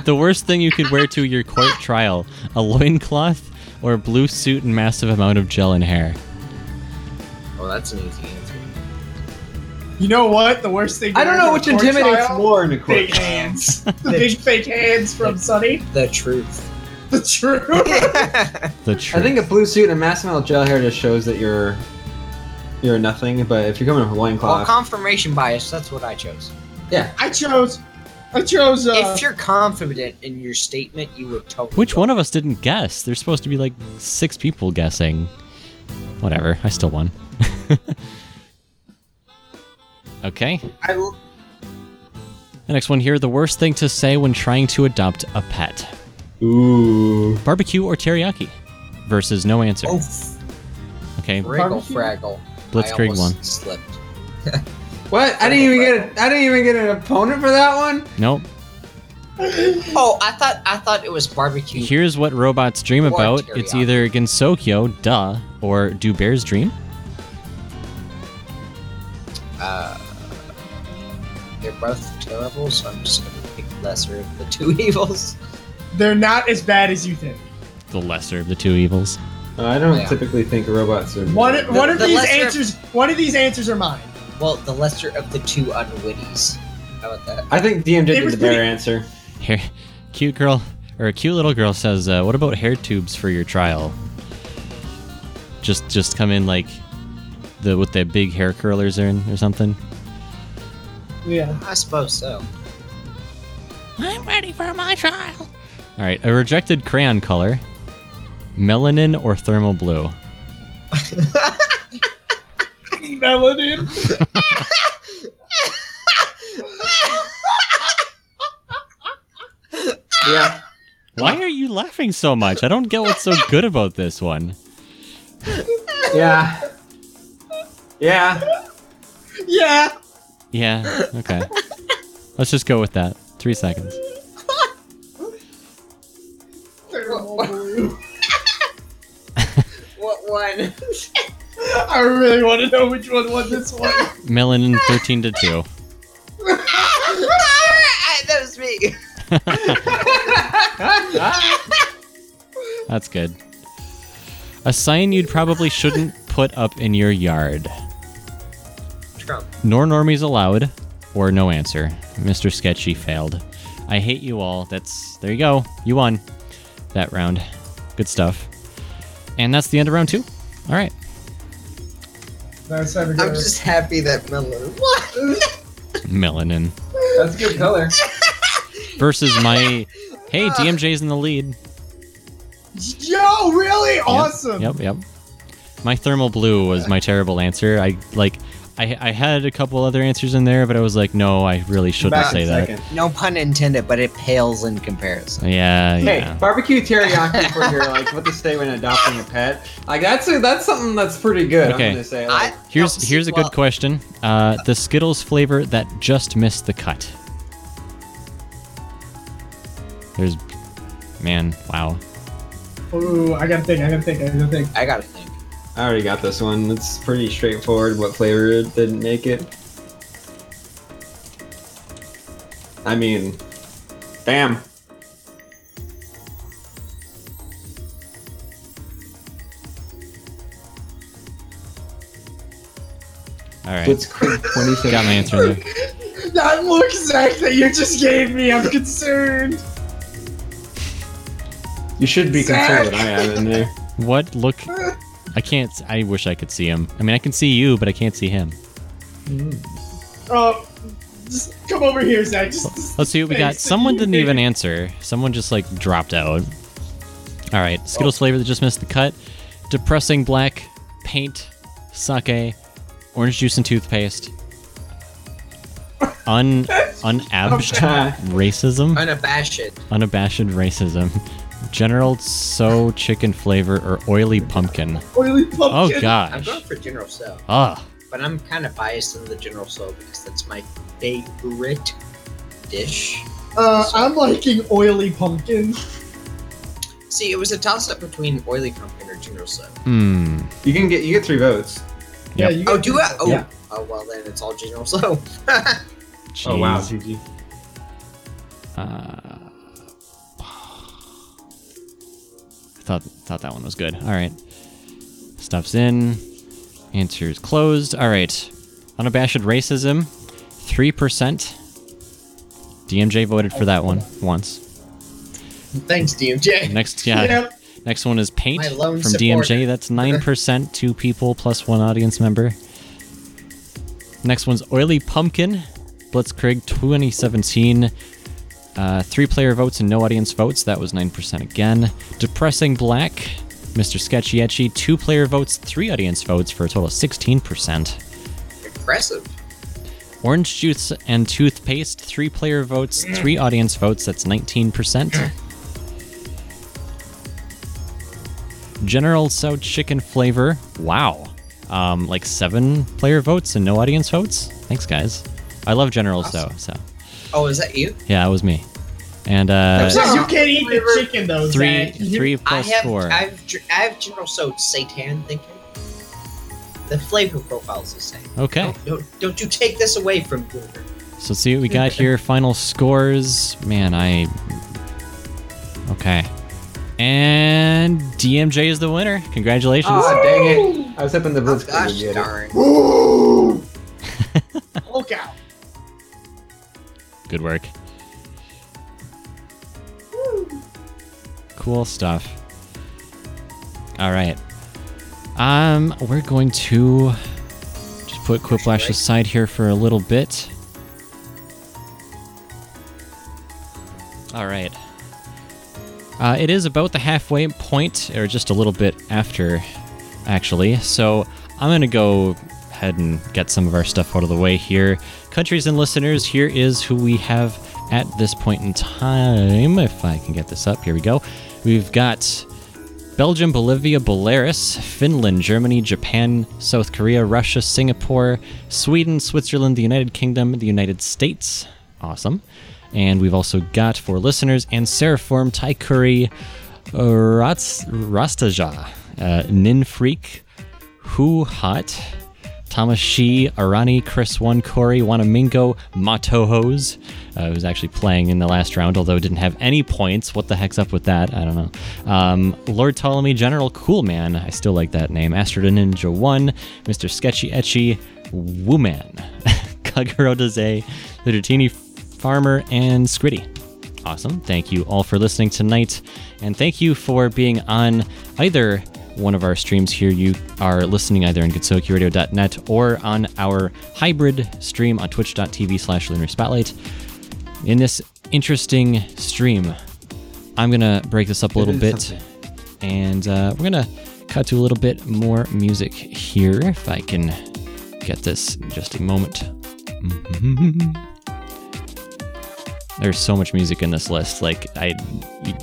The worst thing you could wear to your court *laughs* trial, a loincloth or a blue suit and massive amount of gel and hair. Oh, that's an easy answer. you know what? The worst thing. I don't know which intimidates trial? more in a court. Big hands. *laughs* the big fake hands from Sunny. The truth. The truth. The truth. I think a blue suit and a massive amount of gel hair just shows that you're you're nothing. But if you're coming with a well, loincloth, confirmation bias. That's what I chose. yeah, I chose. I chose. Uh, if you're confident in your statement, you would totally. Which go. one of us didn't guess? There's supposed to be like six people guessing. Whatever, I still won. *laughs* okay. I l- The next one here the worst thing to say when trying to adopt a pet ooh. barbecue or teriyaki? Versus no answer. Oh, Okay, Friggle Barbecue? Fraggle. Blitzkrieg I almost won. Slipped. *laughs* What? I didn't even get. A, I didn't even get an opponent for that one. Nope. *laughs* Oh, I thought I thought it was barbecue. Here's what robots dream Or about. It's teriyaki. either Gensokyo, duh, or do bears dream? Uh, they're both terrible, so I'm just gonna pick lesser of the two *laughs* evils. They're not as bad as you think. The lesser of the two evils. Uh, I don't Yeah. typically think robots are. One, bad. one of the these lesser- answers. One of these answers are mine. Well, the lesser of the two unwitties. How about that? I think DMJ It did was the better pretty- answer. Hair, cute girl, or a cute little girl says, uh, "What about hair tubes for your trial?" Just, just come in like the with the big hair curlers in or something. Yeah. I suppose so. I'm ready for my trial. All right, a rejected crayon color, melanin or thermal blue. Melanin. Yeah. Why are you laughing so much? I don't get what's so good about this one. Yeah. Yeah. Yeah. Yeah. Okay. Let's just go with that. Three seconds. What one? *laughs* I really want to know which one won this one. *laughs* Melanin thirteen to two. *laughs* that was me. That's good. A sign you'd probably shouldn't put up in your yard. Trump. Nor normies allowed, or no answer. Mr. Sketchy failed. I hate you all. That's there you go. You won that round. Good stuff. And that's the end of round two. All right. That's I'm just happy that Miller. What? Melanin That's a good color. versus my. Hey, DMJ's in the lead. Yo, really Yep, awesome. Yep, yep. My thermal blue was my terrible answer. I like. I, I had a couple other answers in there, but I was like, no, I really shouldn't Back say that. second. No pun intended, but it pales in comparison. Yeah, Hey, yeah. barbecue teriyaki for your like what to say when adopting a pet. Like that's a, that's something that's pretty good. Okay. I'm gonna say. I, Here's no, here's a well, good question. Uh, the Skittles flavor that just missed the cut. There's, man, wow. Ooh, I gotta think. I gotta think. I gotta think. I gotta think. I already got this one. It's pretty straightforward. What flavor didn't make it? I mean, bam. All right, What's quick *laughs* 27? got my answer in there. That look, Zach, that you just gave me, I'm concerned. You should be concerned that I am in there. What look? *laughs* I can't. I wish I could see him. I mean, I can see you, but I can't see him. Oh, just come over here, Zach. Just, just Let's see what we got. Someone didn't even answer. Someone just like dropped out. All right, Skittles oh. flavor that just missed the cut. Depressing black paint, sake, orange juice and toothpaste. Un *laughs* unabashed racism, Unabashed. unabashed racism. General Tso chicken flavor or oily pumpkin. Oily Oh pumpkin. I'm going for General Tso, Ah, but I'm kind of biased in the General Tso because that's my favorite dish. Uh, I'm liking oily pumpkin. See, it was a toss up between oily pumpkin or General Tso. hmm. You can get you get three votes. Yeah, Yep. you Oh, got- do I? Oh, Yeah. oh well, then it's all General Tso. *laughs* Oh wow, GG. Uh, thought thought that one was good. All right, stuff's in. Answers closed. All right, unabashed racism, three percent. DMJ voted for that one once. Thanks, DMJ. Next, yeah, *laughs* Yep. next one is paint from DMJ. That's nine percent. Two people plus one audience member. Next one's oily pumpkin, Blitzkrieg 2017. Uh, three player votes and no audience votes. That was 9% again. Depressing Black, Mr. Sketchy Etchy. Two player votes, three audience votes for a total of 16%. Impressive. Orange Juice and Toothpaste, three player votes, three audience votes. That's 19%. General Tso Chicken Flavor. Wow. Um, like seven player votes and no audience votes. Thanks, guys. I love General Tso. So Oh, is that you? yeah, it was me. And uh, So you can't eat the chicken though. three Zach. three I have, four. I have, dr- I have General Tso Satan thinking. The flavor profile is the same. Okay. Don't, don't, don't you take this away from Goober. So let's see what we got *laughs* here. Final scores. Man, I. Okay. And DMJ is the winner. Congratulations. Oh, dang it. I was hoping the Oh, Blitzkrieg gosh would get it. darn. Ooh. *laughs* Look out. Good work. Cool stuff. All right. Um, we're going to just put Quiplash aside here for a little bit. All right. Uh, it is about the halfway point, or just a little bit after, actually. So I'm going to go ahead and get some of our stuff out of the way here. Countries and listeners, here is who we have at this point in time. If I can get this up, here we go. We've got Belgium, Bolivia, Belarus, Finland, Germany, Japan, South Korea, Russia, Singapore, Sweden, Switzerland, the United Kingdom, the United States. Awesome. And we've also got for listeners and Seraform, Taikuri, Rats, Rastaja, uh, Ninfreak, Who Hot, Tamashi, Arani, Chris One, Corey, Wanamingo, Matohos, uh, who's actually playing in the last round, although didn't have any points. What the heck's up with that? I don't know. Um, Lord Ptolemy, General Coolman, I still like that name. Astro Ninja 1, Mr. Sketchy Etchy, Wooman, *laughs* Kaguro Daze, Lidertini Farmer, and Scritty. Awesome. Thank you all for listening tonight. And thank you for being on either one of our streams here. You are listening either on gensokyoradio.net or on our hybrid stream on twitch.tv slash lunar spotlight. In this interesting stream, I'm going to break this up a little bit something. and uh, we're going to cut to a little bit more music here. If I can get this in just a moment. *laughs* There's so much music in this list. Like I,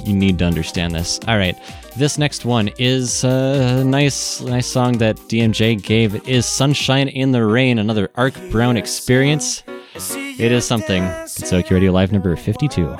you, need to understand this. All right, this next one is a nice, nice song that DMJ gave. It is "Sunshine in the Rain," another Arc Brown experience. It is something. It's Radio Live number 52.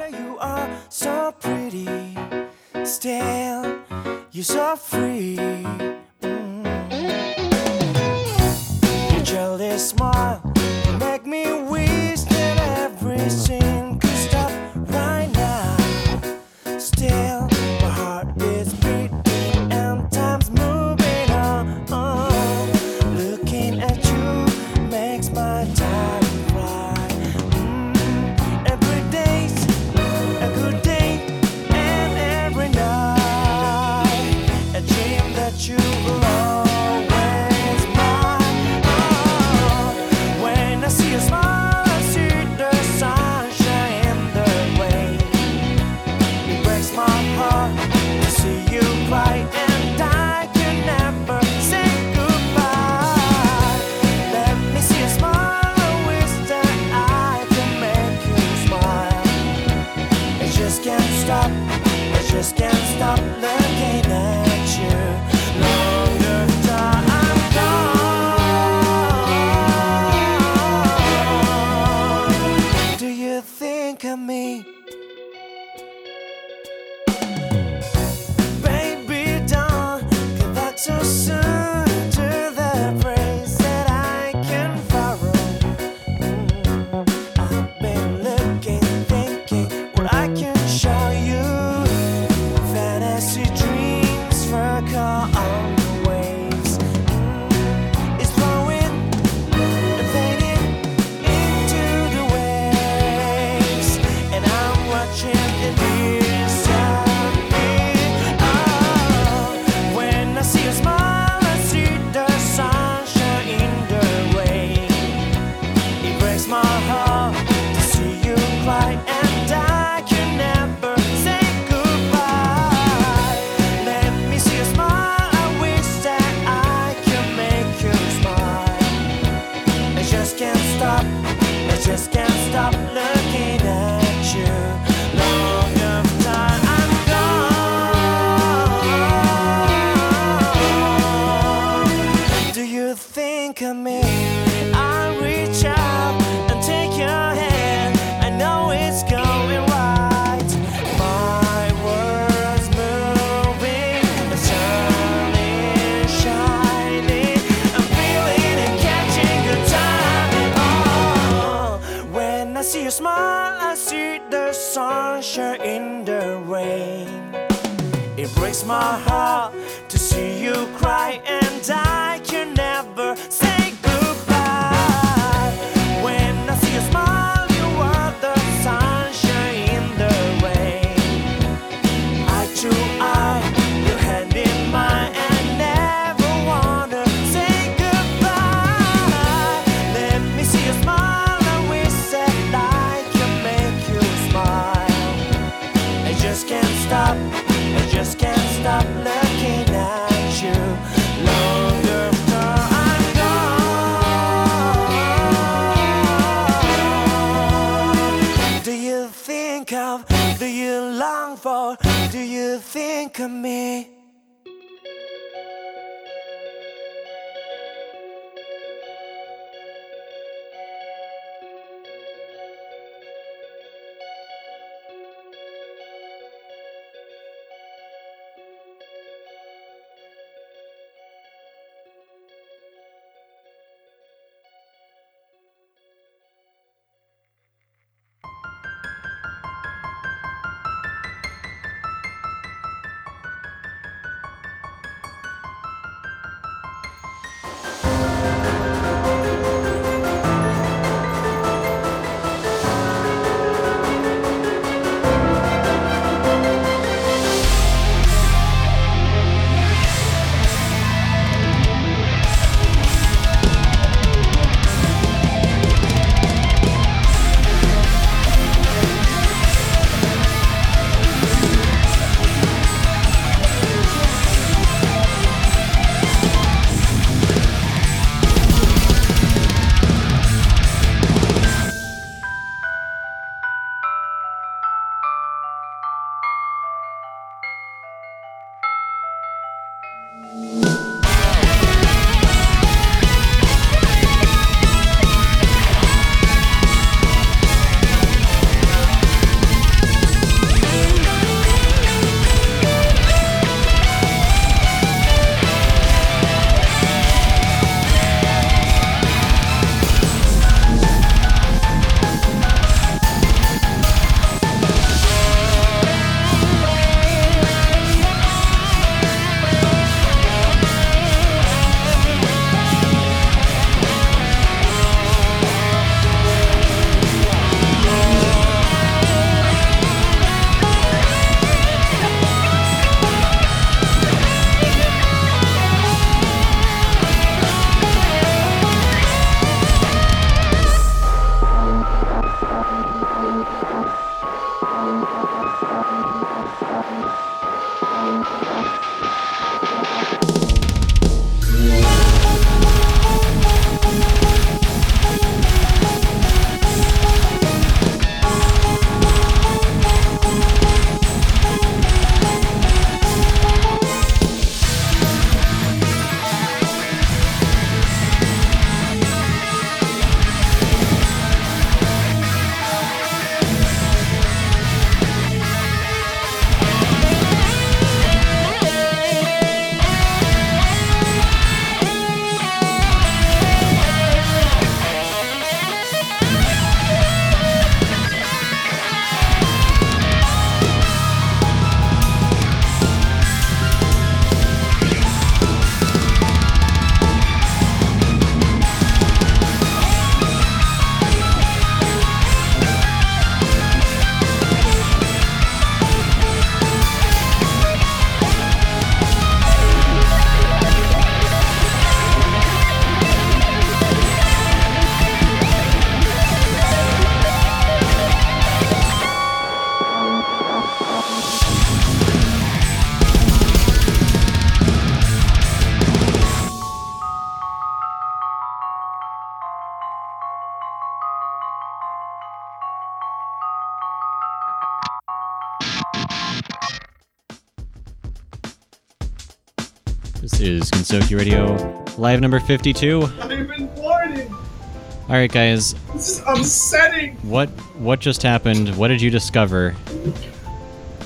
Is Gensokyo Radio, live number 52. I've been warning. All right, guys, This is upsetting. what what just happened? What did you discover?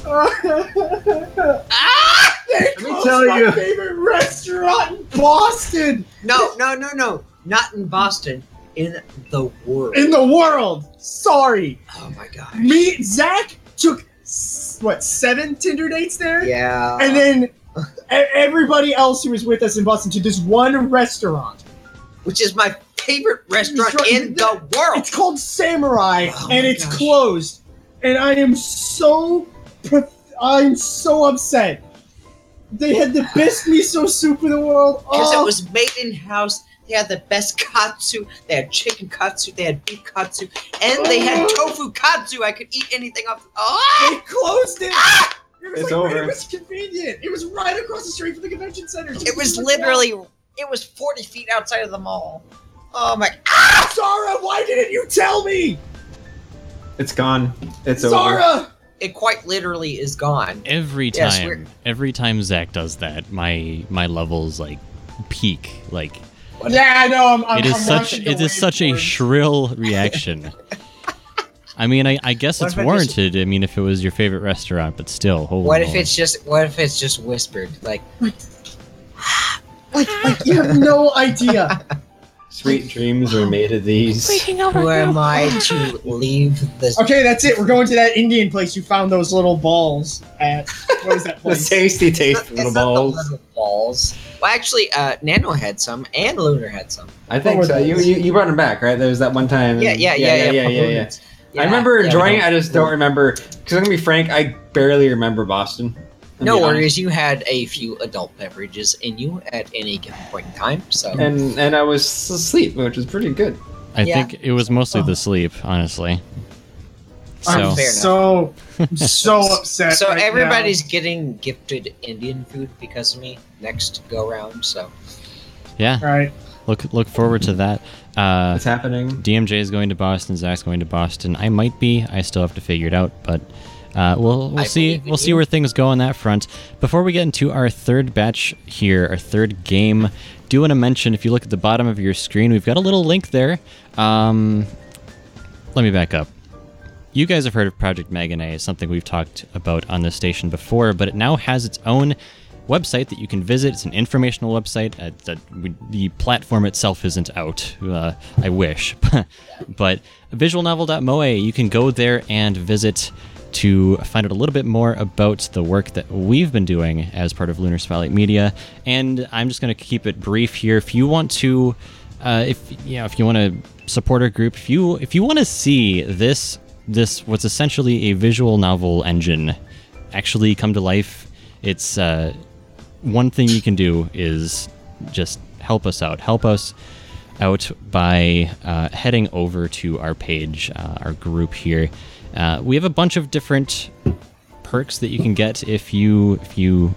ah! *laughs* They me closed tell my you. favorite restaurant in Boston. No, no, no, no. Not in Boston. In the world. In the world. Sorry. oh my god. Me, Zach took s- what seven Tinder dates there, Yeah. and then everybody else who was with us in Boston to this one restaurant. which is my favorite restaurant in the world. It's called Samurai, Oh and it's gosh. closed. And I am so, I'm so upset. They had the best *sighs* miso soup in the world. Because Oh, it was made in house. They had the best katsu. They had chicken katsu. They had beef katsu, and they had oh. tofu katsu. I could eat anything off. Oh! they closed it. Ah! It was It's like, over. It was convenient. It was right across the street from the convention center. It was literally. It was forty feet outside of the mall. Oh my! Ah, Zara, why didn't you tell me? It's gone. It's over. Zara! It quite literally is gone. Every time, we're- every time Zach does that, my my levels like peak. Like Yeah, I know. I'm, I'm, it is I'm such watching it the is such a shrill reaction. *laughs* I mean, I, I guess What it's if I just- warranted. I mean, if it was your favorite restaurant, but still. Holy What if moly. it's just? What if it's just whispered? Like, like, like you have no idea. *laughs* Sweet dreams were made of these. who am I to leave this? *laughs* Okay, that's it. We're going to that Indian place you found those little balls at. What was that *laughs* The place? tasty It's not little the balls. little balls. Well, actually, uh, Nano had some, and Lunar had some. I think so. You, you you brought them back, right? There was that one time. Yeah, yeah, yeah, yeah. yeah, yeah, yeah. Yeah, I remember yeah, enjoying we it. I just don't remember. Because I'm gonna be frank, I barely remember Boston. I'll No worries, you had a few adult beverages in you at any given point in time. So And and I was asleep, which was pretty good. I Yeah. think it was mostly the oh. sleep, honestly. So I'm so, so *laughs* upset. so right everybody's getting gifted Indian food because of me next go round. So yeah, now. Right. Look look forward to that. Uh, What's happening? DMJ is going to Boston. Zach's going to Boston. I might be. I still have to figure it out, but uh, we'll we'll I see. We'll see where things go on that front. Before we get into our third batch here, our third game, do want to mention if you look at the bottom of your screen, we've got a little link there. Um, let me back up. You guys have heard of Project Megane, something we've talked about on this station before, but it now has its own website that you can visit. It's an informational website. Uh, the, we, the platform itself isn't out. Uh, I wish. *laughs* but visualnovel.moe, you can go there and visit to find out a little bit more about the work that we've been doing as part of Lunar Spotlight Media. And I'm just going to keep it brief here. If you want to, uh, if you know, if you want to support our group, if you if you want to see this this what's essentially a visual novel engine actually come to life, it's uh, one thing you can do is just help us out. Help us out by uh, heading over to our page, uh, our group here. Uh, we have a bunch of different perks that you can get if you if you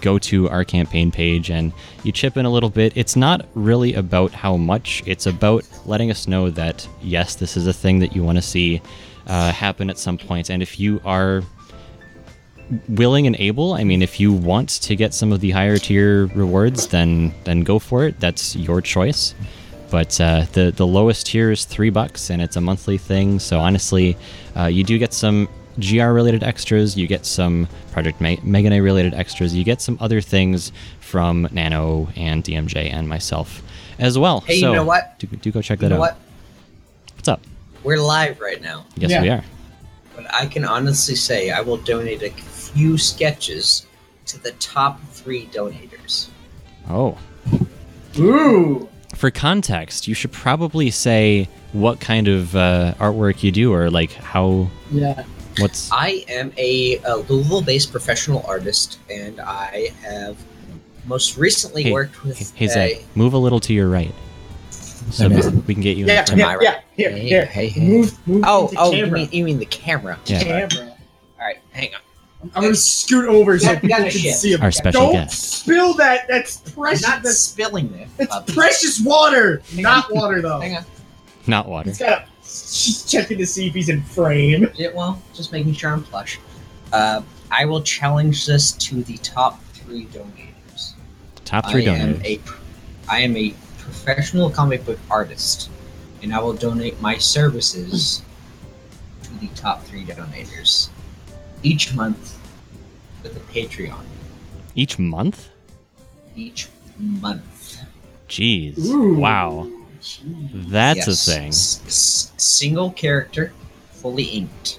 go to our campaign page and you chip in a little bit. It's not really about how much, it's about letting us know that, yes, this is a thing that you want to see uh, happen at some point. And if you are willing and able, I mean, if you want to get some of the higher tier rewards, then then go for it. That's your choice. But uh, the the lowest tier is three bucks, and it's a monthly thing. So honestly, uh, you do get some GR related extras. You get some Project Me- Megane related extras. You get some other things from Nano and DMJ and myself as well. Hey, you so know what? Do, do go check you that know out. what? What's up? We're live right now, Yes, Yeah. we are. but I can honestly say I will donate a few sketches to the top three donators. Oh. Ooh. For context, you should probably say what kind of uh, artwork you do, or like how Yeah. what's. I am a, a Louisville-based professional artist, and I have most recently Hey, worked with Hey, a. Zach, move a little to your right, so Okay. we can get you. Yeah, in the Am yeah, I right? yeah. Here, Hey, here. hey, hey. Move, move. Oh, oh, you mean you mean the camera? Yeah. camera. All right, hang on. I'm gonna scoot over so Got- people can shit. see him. Our special Don't guest. spill that. That's I'm precious. not That's, spilling this. that's puppy. precious water. Hang Not water though. Hang on. Not water. He's got. She's checking to see if he's in frame. Yeah, well, just making sure I'm plush. Uh, I will challenge this to the top three donators. Top three I am donors. a, I am a professional comic book artist, and I will donate my services to the top three donators each month with a Patreon. Each month? Each month. Jeez. Ooh. Wow. That's Yes. a thing. S- s- single character, fully inked.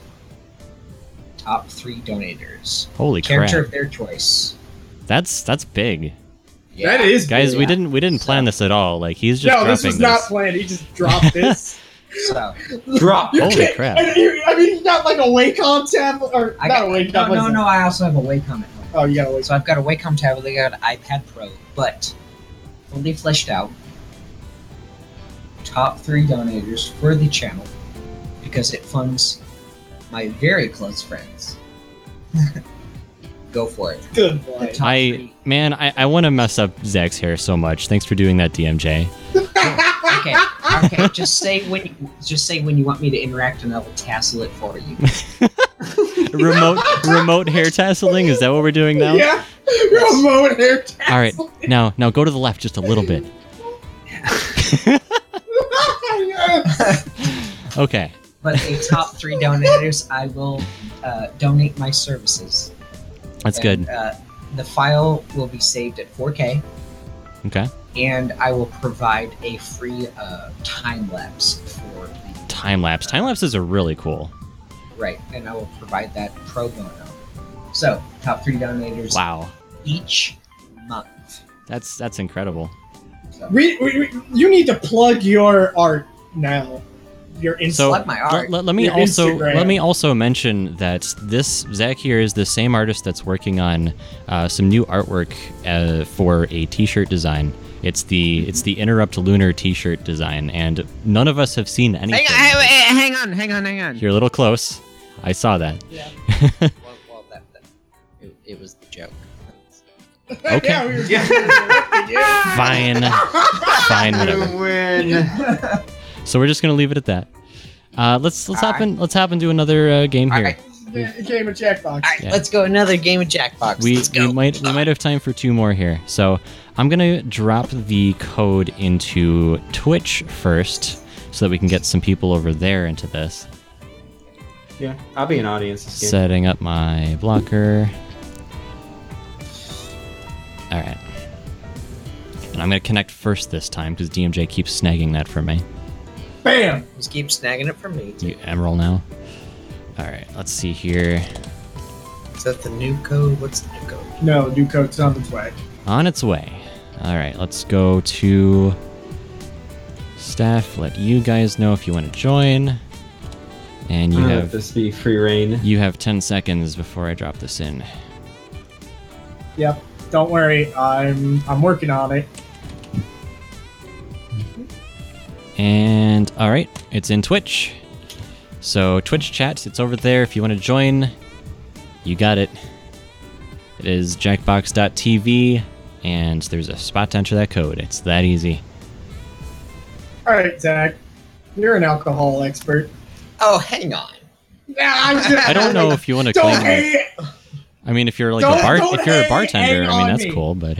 top three donators. Holy crap! Character crap! of their choice. That's that's big, That is guys. big. We didn't we didn't plan this at all. Like he's just No, dropping this was not planned. He just dropped *laughs* this. So *laughs* Drop. You Holy can't- crap. I mean, I mean, you got like a Wacom tablet, or I not got, a Wacom. no, no, no. I also have a Wacom at home. Oh, you got a Wacom. So I've got a Wacom tablet. I got an iPad Pro, but fully fleshed out. Top three donators for the channel because it funds my very close friends. *laughs* Go for it. Good boy. I man, I, I want to mess up Zach's hair so much. Thanks for doing that, DMJ. *laughs* Okay, okay. Just say when. You, just say when you want me to interact, and I will tassel it for you. *laughs* remote remote hair tasseling. Is that what we're doing now? Yeah, remote hair tassel. All right, now now go to the left just a little bit. *laughs* Okay. But a top three donators, I will uh, donate my services. That's And, good. Uh, the file will be saved at 4K, Okay. And I will provide a free uh, time lapse for the Time lapse. Time lapses are really cool. right, and I will provide that pro bono. So, top three donators Wow. each month. That's that's incredible. So, we, we, we, you need to plug your art now. Your Insta. So Plug my art. let, let- let me Your also Instagram. let me also mention that this Zach here is the same artist that's working on uh, some new artwork uh, for a T-shirt design. It's the it's the Interrupt Lunar T-shirt design, and none of us have seen anything. hang, on, hang on, hang on, hang on. You're a little close. I saw that. Well, well that, that, it, it was the joke. Okay. yeah, we were Yeah. *laughs* Fine. Fine. Whatever. Win. *laughs* So we're just gonna leave it at that. Uh, let's let's hop Alright. in. Let's hop into another uh, game here. Alright. Game of Jackbox. All right, Yeah. let's go another game of Jackbox. we, let's go. we might we might have time for two more here. So I'm gonna drop the code into Twitch first, so that we can get some people over there into this. Yeah, I'll be an audience. This. Setting up my blocker. All right. And I'm gonna connect first this time because DMJ keeps snagging that for me. Bam. Just keep snagging it from me. You Emerald now. All right. Let's see here. Is that the new code? What's the new code? No, new code's on its way. On its way. All right. Let's go to staff. Let you guys know if you want to join. And you I'll have let this be free reign. You have 10 seconds before I drop this in. Yep. Don't worry. I'm I'm working on it. And all right, it's in Twitch. So Twitch chat, it's over there if you want to join. You got it. It is jackbox.tv and there's a spot to enter that code. It's that easy. All right, Zach. You're an alcohol expert. Oh, hang on. Yeah, I was just. I don't know if you want to claim hate. I mean if you're like a bar if you're a bartender, I mean that's me. cool, but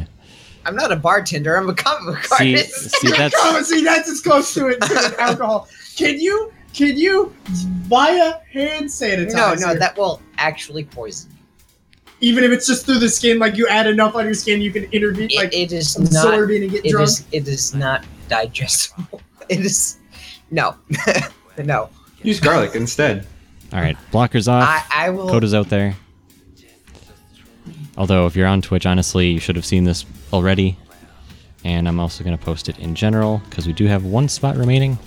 I'm not a bartender. I'm a comic book see artist. see that's *laughs* Come see, that's as close to it to an alcohol. Can you? Can you via hand sanitizer? no, no, that will actually poison you. Even if it's just through the skin, like you add enough on your skin, you can intervene, It, like it is absorb not. it and get It drunk. is. It is not digestible. *laughs* It is. No, *laughs* no. Use garlic instead. all right. Blockers off. I, I will. Code is out there. Although, if you're on Twitch, honestly, you should have seen this already. And I'm also going to post it in general because we do have one spot remaining.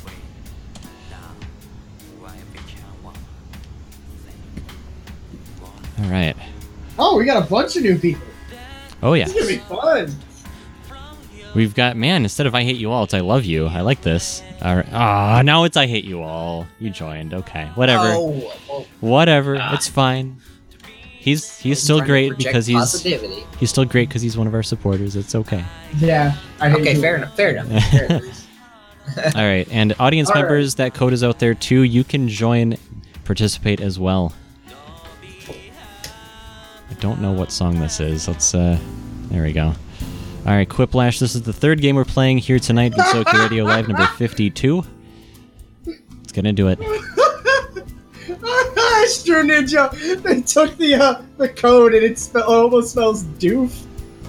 All right. Oh, we got a bunch of new people. Oh yeah. This is gonna be fun. We've got man. Instead of I hate you all, it's I love you. I like this. All right. Ah, now it's I hate you all. You joined. Okay. Whatever. Oh, oh, Whatever. It's fine. He's he's still trying to great because he's positivity. he's still great because he's one of our supporters. It's okay. Yeah. I hate Okay, you. fair enough. Fair enough. Fair *laughs* enough. All right, and audience All right. members, that code is out there too. You can join, participate as well. I don't know what song this is. Let's uh, there we go. All right, Quiplash. This is the third game we're playing here tonight. Gensokyo Radio Live number fifty-two. Let's get into it. *laughs* Astro Ninja. They took the uh, the code and it spe- almost smells doof.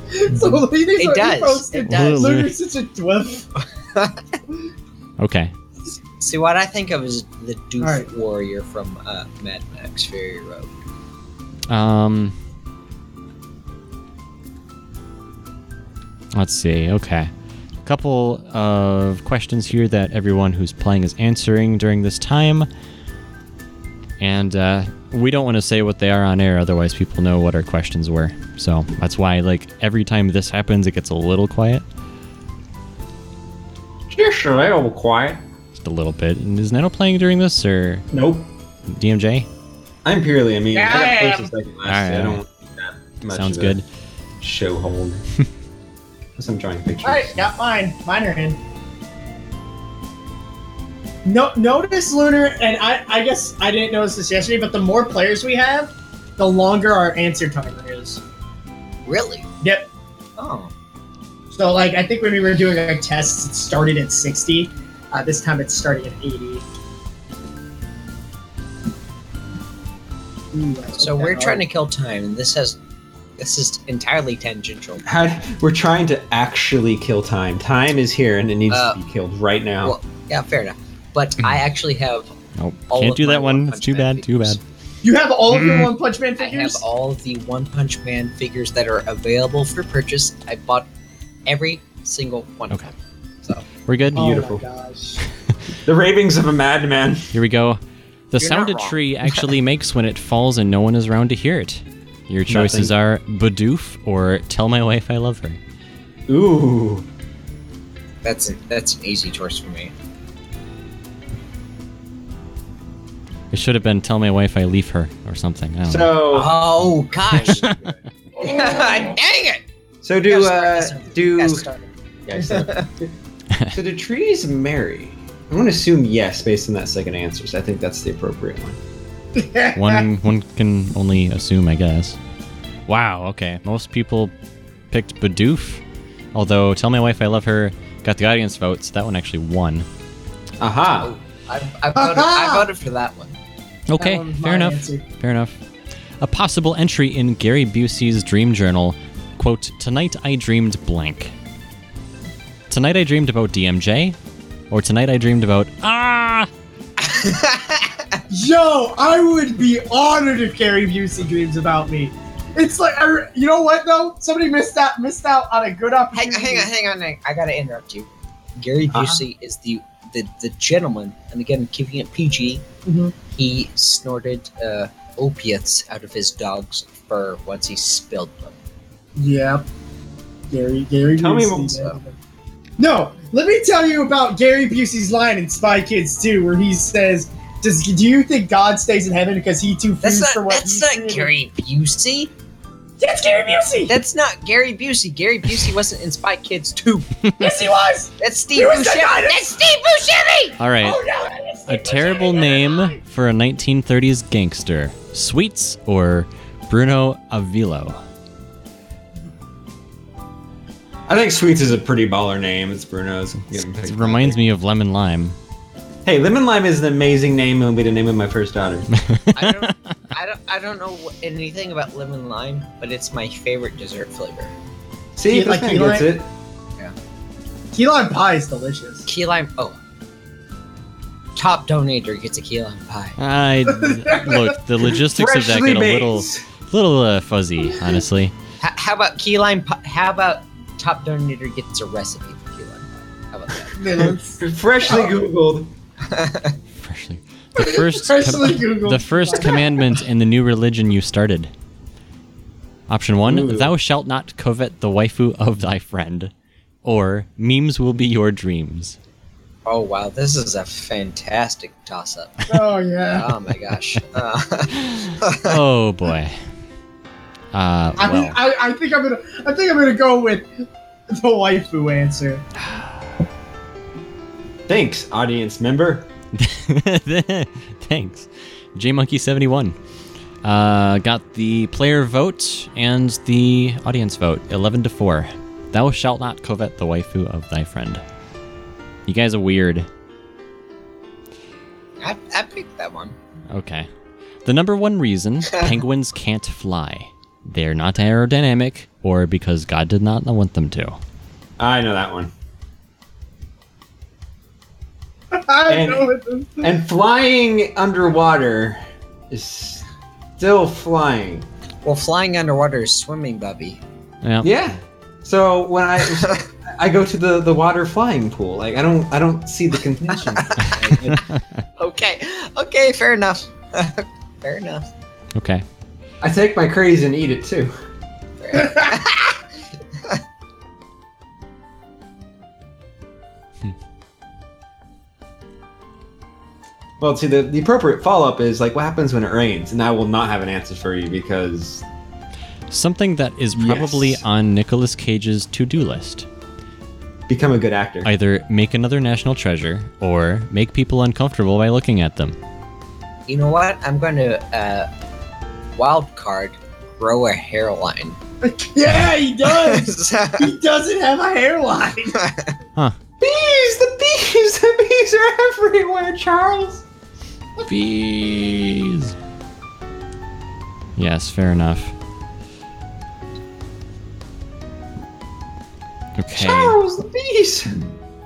*laughs* So these It are does, posted. it does. Luna's such a doof. *laughs* Okay. See, what I think of is the Doof Alright. Warrior from uh, Mad Max Fury Road. Um, let's see. Okay. A couple of questions here that everyone who's playing is answering during this time. And uh, we don't want to say what they are on air, otherwise, people know what our questions were. So that's why, like, every time this happens, it gets a little quiet. Just a little quiet. Just a little bit. And is Nano playing during this, or Nope. DMJ? I'm purely a meme. Yeah, I I got am. first and second last. Alright, I don't want that much Sounds of a good. Show hold. *laughs* Unless I'm drawing pictures. All right, got mine. Mine are in. No, notice Lunar, and I, I guess I didn't notice this yesterday, but the more players we have, the longer our answer timer is. Really? Yep. Oh. So, like, I think when we were doing our tests, it started at 60. Uh, this time it's starting at 80. Ooh, So we're that trying to kill time, and this has this is entirely tangential. How, we're trying to actually kill time. Time is here and it needs Uh, to be killed right now. well- Yeah, fair enough. But I actually have Nope. All Can't of do that one. One It's too Man bad. Too bad. You have all of your Mm. One Punch Man figures? I have all of the One Punch Man figures that are available for purchase. I bought every single one. of Okay. them. So We're good. Oh Beautiful. my gosh. *laughs* the ravings of a madman. Here we go. The You're sound a tree *laughs* actually makes when it falls and no one is around to hear it. Your choices are Badoof or Tell My Wife I Love Her. Ooh. that's that's an easy choice for me. It should have been Tell My Wife I Leave Her or something. I don't know. So, Oh gosh! *laughs* *laughs* Dang it! so do Gotta uh, do Gotta start it. *laughs* so do trees marry? I'm gonna assume yes based on that second answer. So I think that's the appropriate one. *laughs* one one can only assume, I guess. Wow. Okay. Most people picked Badoof, although Tell My Wife I Love Her got the audience votes. That one actually won. Aha. I, I, voted, I *laughs* voted for that one. Okay. one's Fair enough. answer. Fair enough. A possible entry in Gary Busey's dream journal, quote, Tonight I dreamed blank. Tonight I dreamed about DMJ, or tonight I dreamed about, ah! *laughs* Yo, I would be honored if Gary Busey dreams about me. It's like, I, you know what though? Somebody missed out missed out on a good opportunity. hang on, hang on, hang- I gotta interrupt you. Gary Uh-huh. Busey is the, the the gentleman, and again, keeping it PG. Mhm. He snorted uh, opiates out of his dog's fur once he spilled them. Yep. Gary Gary Tell me Busey. more. man. No, let me tell you about Gary Busey's line in Spy Kids 2 where he says, "Does do you think God stays in heaven because he too That's fused for what that's not created?" Gary Busey. That's Gary Busey. That's not Gary Busey. Gary Busey wasn't in Spy Kids 2. *laughs* yes, he was. That's Steve He was the Buscemi. That's Steve Buscemi. All right. Oh no, A terrible Buscemi. name for a 1930s gangster. Sweets or Bruno Avilo? I think Sweets is a pretty baller name. It's Bruno's. It reminds me of Lemon Lime. Hey, Lemon Lime is an amazing name. It'll be the name of my first daughter. *laughs* I don't, I don't, I don't know anything about lemon lime, but it's my favorite dessert flavor. See, You like guy key gets lime? it. Key lime pie is delicious. Key lime. Oh, top donator gets a key lime pie. I look the *laughs* logistics of that Freshly get a little baked. little uh, fuzzy, honestly. H- how about key lime? Pi- how about top donator gets a recipe for key lime pie? How about that? Minutes. *laughs* Freshly Oh. Googled. *laughs* Freshly. The first Freshly Googled. the first commandment in the new religion you started. Option one: Ooh. Thou shalt not covet the waifu of thy friend, or memes will be your dreams. Oh wow, this is a fantastic toss-up. *laughs* Oh yeah. Oh my gosh. *laughs* Uh, Oh boy. Uh, I, well, I, I think I'm gonna I think I'm gonna go with the waifu answer. *sighs* *sighs* *sighs* Thanks, audience member. *laughs* Thanks. JMonkey71 uh, got the player vote and the audience vote 11 to 4. Thou shalt not covet the waifu of thy friend. You guys are weird. I, I picked that one. Okay. The number one reason *laughs* penguins can't fly. They're not aerodynamic, or because God did not want them to. I know that one. *laughs* I And- know it is. And flying underwater is still flying. Well, flying underwater is swimming, Bubby. Yeah. Yeah. So when I *laughs* I go to the the water flying pool, like I don't I don't see the contention. *laughs* Okay, okay, fair enough. fair enough. Okay. I take my craze and eat it too. Well, see, the, the appropriate follow up is like, what happens when it rains? And I will not have an answer for you because Something that is probably Yes. on Nicolas Cage's to-do list. become a good actor. Either make another national treasure or make people uncomfortable by looking at them. You know what? I'm going to uh, wild card grow a hairline. *laughs* yeah, he does. *laughs* he doesn't have a hairline. huh. bees, the bees, *laughs* the bees are everywhere, Charles. Bees. Yes, fair enough. Okay. Charles, the bees.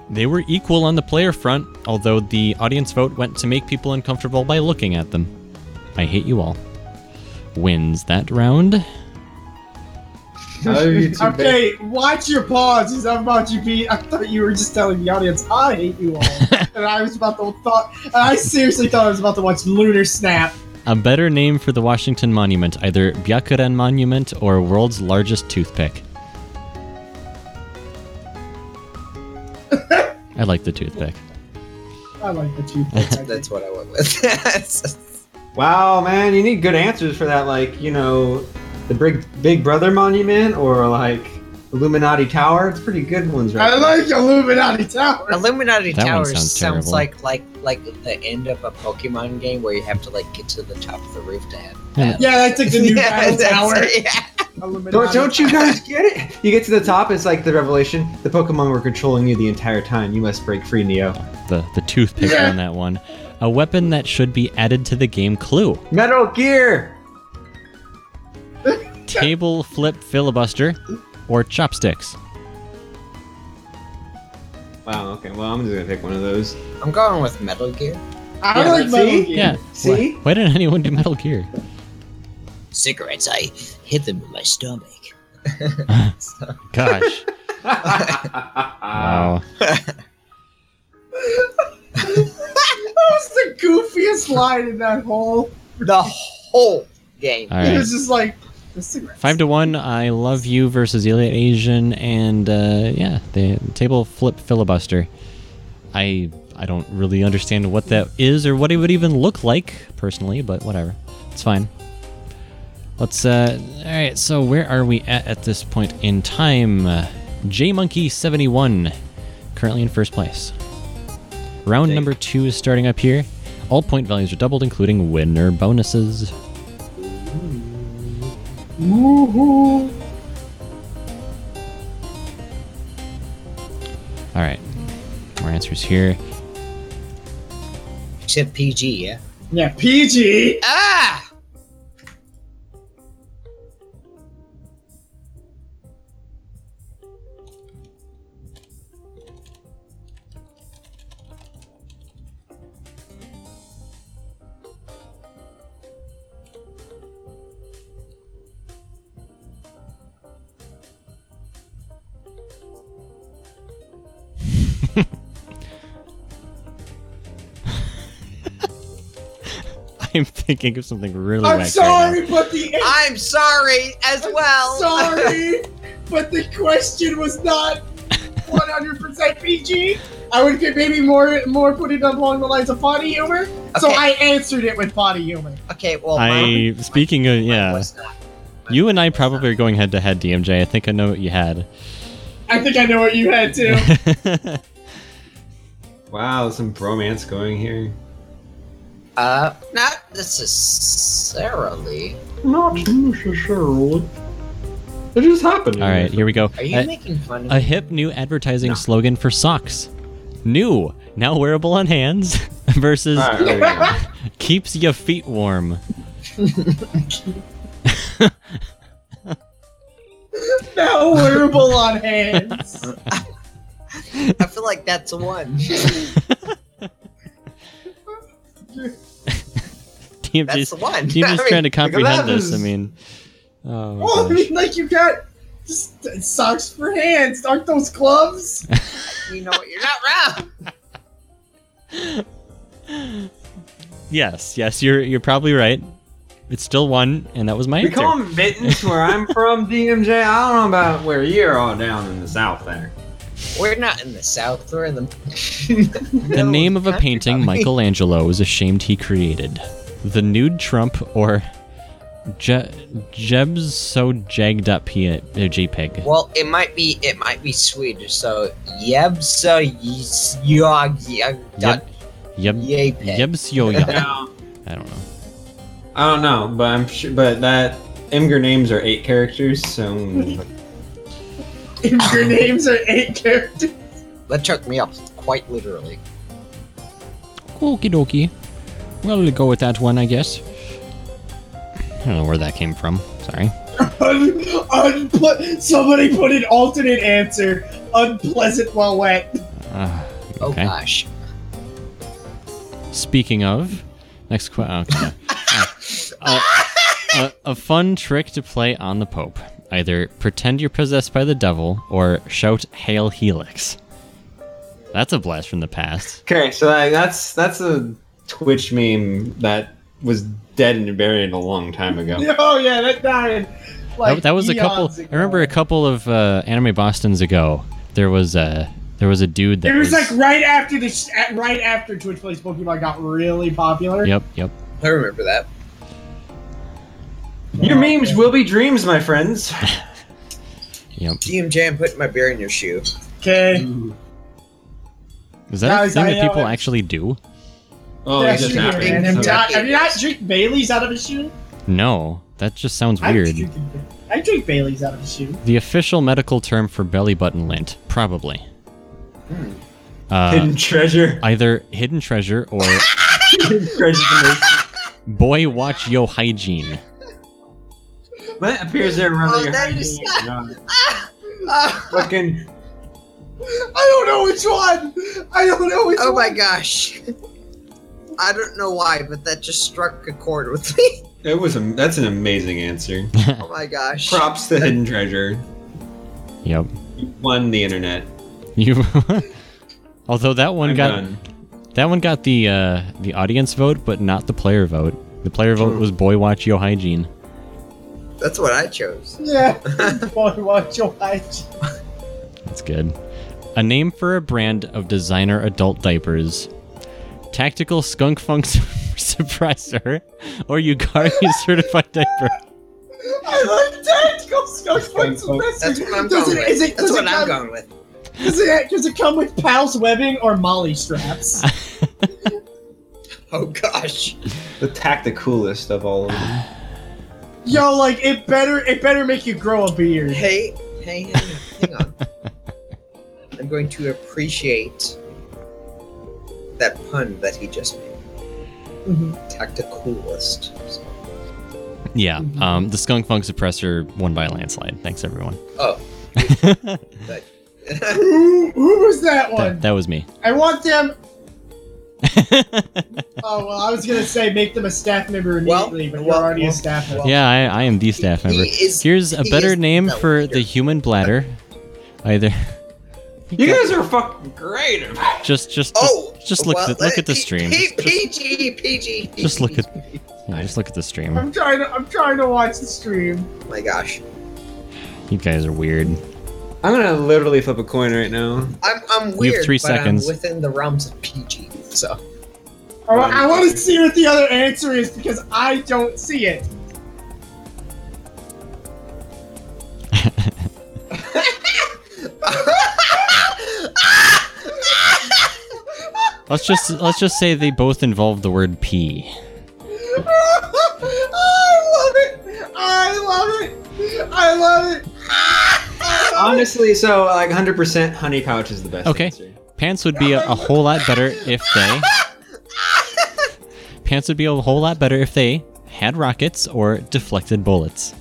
They were equal on the player front, although the audience vote went to make people uncomfortable by looking at them. I hate you all. Wins that round. Okay, watch your pauses. I'm about to be. I thought you were just telling the audience I hate you all, *laughs* and I was about to thought. I seriously thought I was about to watch Lunar Snap. A better name for the Washington Monument, either Byakuren Monument or World's Largest Toothpick. *laughs* I like the toothpick. I like the two. That's, *laughs* that's what I went with. Wow, man, you need good answers for that. Like, you know, the Big Big Brother Monument or like Illuminati Tower. It's pretty good ones, right? I like Illuminati Tower. Illuminati That one Towers sounds sounds, terrible. like like like the end of a Pokemon game where you have to like get to the top of the roof to have. Yeah. Yeah, that's like the new *laughs* Yeah, battle that's- tower. yeah. Illuminati Don't, don't you Tower. guys get it? You get to the top, it's like the revelation. The Pokemon were controlling you the entire time. You must break free, Neo. The the toothpick Yeah. on that one. A weapon that should be added to the game clue. Metal Gear! *laughs* Table flip filibuster or chopsticks. Wow, okay, well, I'm just gonna pick one of those. I'm going with Metal Gear. I Yeah, like see? Metal Gear. Yeah. See? Why, why didn't anyone do Metal Gear? Cigarettes, I hit them in my stomach. *laughs* Gosh. Wow. *laughs* That was the goofiest line in that whole. The whole game. All It right. was just like the cigarettes. Five to one. I love you versus Elliot Asian, and uh, yeah, the table flip filibuster. I I don't really understand what that is or what it would even look like personally, but whatever, it's fine. Let's. Uh, all right. So where are we at at this point in time? Uh, J Monkey seventy one, currently in first place. Round Okay. number two is starting up here. All point values are doubled, including winner bonuses. Woohoo. All right. More answers here. Except PG, yeah. Yeah, PG. Ah! I'm thinking of something really I'm wack sorry, but the I'm sorry as I'm well. *laughs* sorry, but the question was not 100% PG. I would get maybe more more put it along the lines of potty humor. So I answered it with potty humor. okay, well, right now. mine- I speaking of yeah, not. you and I probably are going head to head, DMJ. I think I know what you had. I think I know what you had too. *laughs* wow, some bromance going here. Uh, not necessarily. Not necessarily. It just happened. All right, here we go. Are you A, making fun of a me? hip new advertising No. slogan for socks. New, now wearable on hands *laughs* versus All right, there we go. *laughs* keeps your feet warm. *laughs* now wearable on hands. I feel like that's a one. *laughs* DMJ's, That's the one. DMJ's I mean, trying to comprehend that, this. I mean, Oh, Well, I mean, like you got just socks for hands. Aren't those gloves? You know what? You're not wrong. *laughs* yes, yes, you're you're probably right. It's still one, and that was my We answer. call them mittens where I'm from, *laughs* DMJ. I don't know about where you're all down in the south there. We're not in the south. We're in the. *laughs* The name of a painting Michelangelo is ashamed he created. The nude Trump or Je- Jeb's so jagged up he uh, JPEG. Well, it might be. It might be Swedish. So Yebsa Yog Yep. Yeb Yapeg. Yeb's yo I don't know. I don't know, but I'm sure. But that Imgur names are eight characters, so *laughs* If *laughs* your names are eight characters. That took me up quite literally. Okie dokie. Well, we'll go with that one, I guess. I don't know where that came from. Sorry. Un- unple- somebody put an alternate answer. Unpleasant while wet. Uh, Oh gosh. Speaking of, next question. Okay. *laughs* Uh, a, a fun trick to play on the Pope. Either pretend you're possessed by the devil or shout Hail Helix. That's a blast from the past. okay. So like, that's that's a Twitch meme that was dead and buried a long time ago. *laughs* Oh yeah, that died. Like that, that was a couple. ago. I remember a couple of uh, anime Boston's ago. There was a there was a dude that It was like right after the right after Twitch plays Pokemon got really popular. Yep, yep. I remember that. Your memes will be dreams, my friends. *laughs* Yep. DMJ, I'm putting my beer in your shoe. Okay. Is that a thing I that people it. actually do? Oh, yeah, it just sure. happened. And have, you not, have you not drink Bailey's out of a shoe? No, that just sounds I weird. drink, I drink Bailey's out of a shoe. The official medical term for belly button lint, probably. Hmm. Uh, Hidden treasure. either hidden treasure or *laughs* Hidden treasure. boy watch yo hygiene. That appears there around Oh, your that head. is- *laughs* Ah, Fucking. I don't know which one. I don't know which Oh one. my gosh. I don't know why, but that just struck a chord with me. *laughs* It was a. That's an amazing answer. *laughs* Oh my gosh. Props to hidden treasure. Yep. You won the internet. You. Although that one I'm got done. that one got the uh, the audience vote, but not the player vote. The player vote was boy watch yo hygiene. That's what I chose. Yeah. Watch your eyes. That's good. A name for a brand of designer adult diapers. Tactical Skunk Funk *laughs* Suppressor or Yugari *laughs* Certified Diaper. I like tactical skunk Skunk Funk Funk. Suppressor. That's what I'm Does going it- with. is it- That's does what it I'm come- going with. Does it, does it come with PALS webbing or MOLLE straps? *laughs* Oh gosh. The tacticalest of all of them. *sighs* Yo, like it better it better make you grow a beard. Hey, hey, hang, hang on. *laughs* I'm going to appreciate that pun that he just made. Mhm. Tacticalist. So- Yeah, Mhm. um, the Skunk Funk Suppressor won by a landslide. Thanks, everyone. Oh. *laughs* Who, who was that one? that was me. I want them. *laughs* Oh well, I was gonna say make them a staff member Well, immediately, but you're well, already a staff member. yeah, I, I am the staff He member. is- Here's a better name the for leader. the human bladder. Either *laughs* You guys are fucking great. just just just, Oh, just look well, at, look at the stream. P- Just, just, PG, PG. just look at yeah, just look at the stream. I'm trying to I'm trying to watch the stream. Oh my gosh. You guys are weird. I'm gonna literally flip a coin right now. I'm, I'm weird. three but seconds. I'm within the realms of PG. So. I, I want to see what the other answer is because I don't see it. *laughs* Let's just let's just say they both involve the word pee. *laughs* I love it. I love it. I *laughs* love. Honestly, so like 100% honey pouch is the best. Okay. answer. Pants would be a, a whole lot better if they. *laughs* Pants would be a whole lot better if they had rockets or deflected bullets.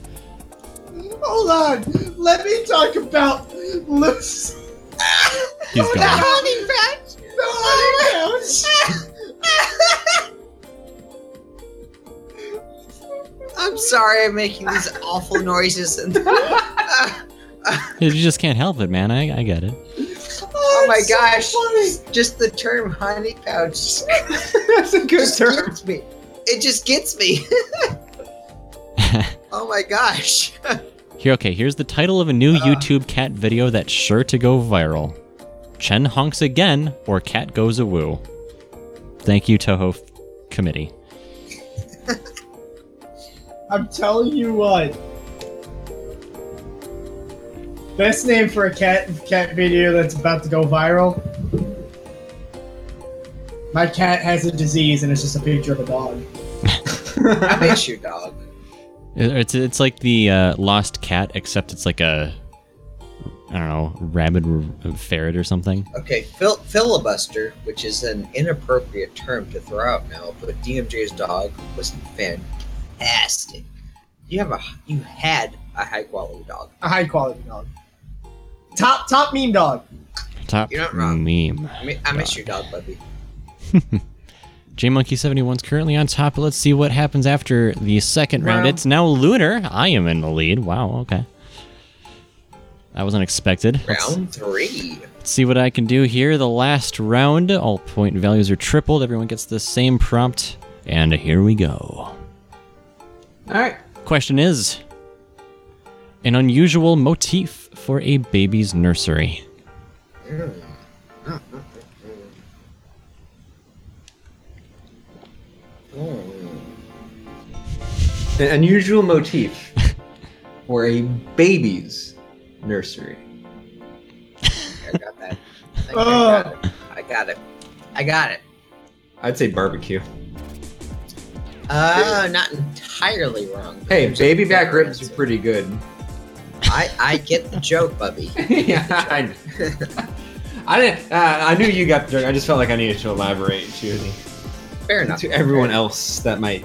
Hold on. Let me talk about loose. He's The *laughs* gone. honey pouch. The honey pouch. I'm sorry I'm making these awful noises. And *laughs* You just can't help it, man. I, I get it. oh, oh my so gosh, funny. just the term honey pouch just *laughs* That's a good just term. gets me. It just gets me. *laughs* oh my gosh. Here, okay, here's the title of a new uh. YouTube cat video that's sure to go viral. Chen honks again, or cat goes a woo. Thank you, Touhou f- committee. I'm telling you what. Best name for a cat cat video that's about to go viral. My cat has a disease and it's just a picture of a dog. *laughs* I miss you, dog. It's it's like the uh, lost cat, except it's like a I don't know rabid r- ferret or something. Okay, fil- filibuster, which is an inappropriate term to throw out now, but DMJ's dog was fantastic. You have a you had a high quality dog. A high quality dog. Top top meme dog. Top You're not wrong. meme. I, mi- I miss you, dog, puppy. *laughs* JMonkey71's currently on top. Let's see what happens after the second round. Round. It's now Lunar. I am in the lead. Wow, okay. That was unexpected. Let's- Round three. Let's see what I can do here. The last round, all point values are tripled. Everyone gets the same prompt. And here we go. All right. Question is an unusual motif for a baby's nursery. An unusual motif for a baby's nursery. I got that. I, think I got it. I got it. I got it. *laughs* I'd say barbecue. Uh, not entirely wrong. Hey, baby back ribs are pretty good. I I get the joke, Bubby. *laughs* yeah, I, I didn't. Uh, I knew you got the joke. I just felt like I needed to elaborate to Fair enough. to everyone else that might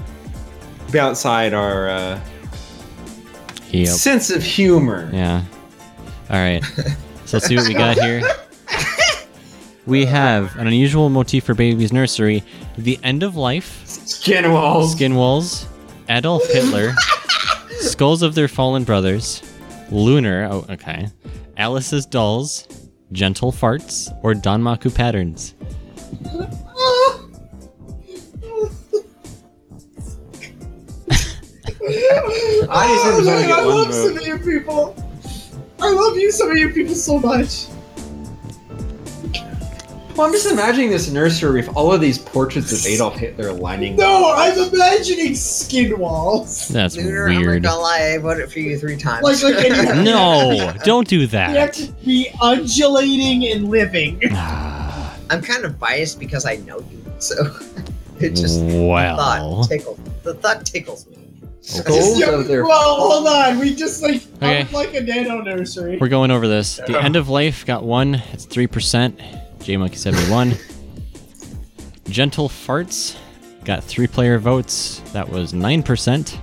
be outside our uh, Yep. sense of humor. Yeah. All right. So let's see what we got here. *laughs* We have an unusual motif for baby's nursery: the end of life, Skin walls. skin walls, Adolf Hitler, *laughs* skulls of their fallen brothers, lunar. Oh, okay. Alice's dolls, gentle farts, or Danmaku patterns. I just Oh, was only man, get I one love vote. some of you people. I love you, some of you people, so much. Well, I'm just imagining this nursery with all of these portraits of Adolf Hitler lining. No, I'm imagining skin walls. That's Lunar, I'm not weird. gonna lie, I voted for you three times. Like, like, and you have- No, *laughs* don't do You have that. to be undulating and living. Ah, I'm kind of biased because I know you, so *laughs* it just the well, thought tickles. The thought tickles me. Skulls *laughs* Yeah, of their. well, hold on. We just like Okay. I'm like a nano nursery. we're going over this. The end of life got one. It's three percent. JMonkey seventy one. Gentle farts got three player votes. That was nine percent.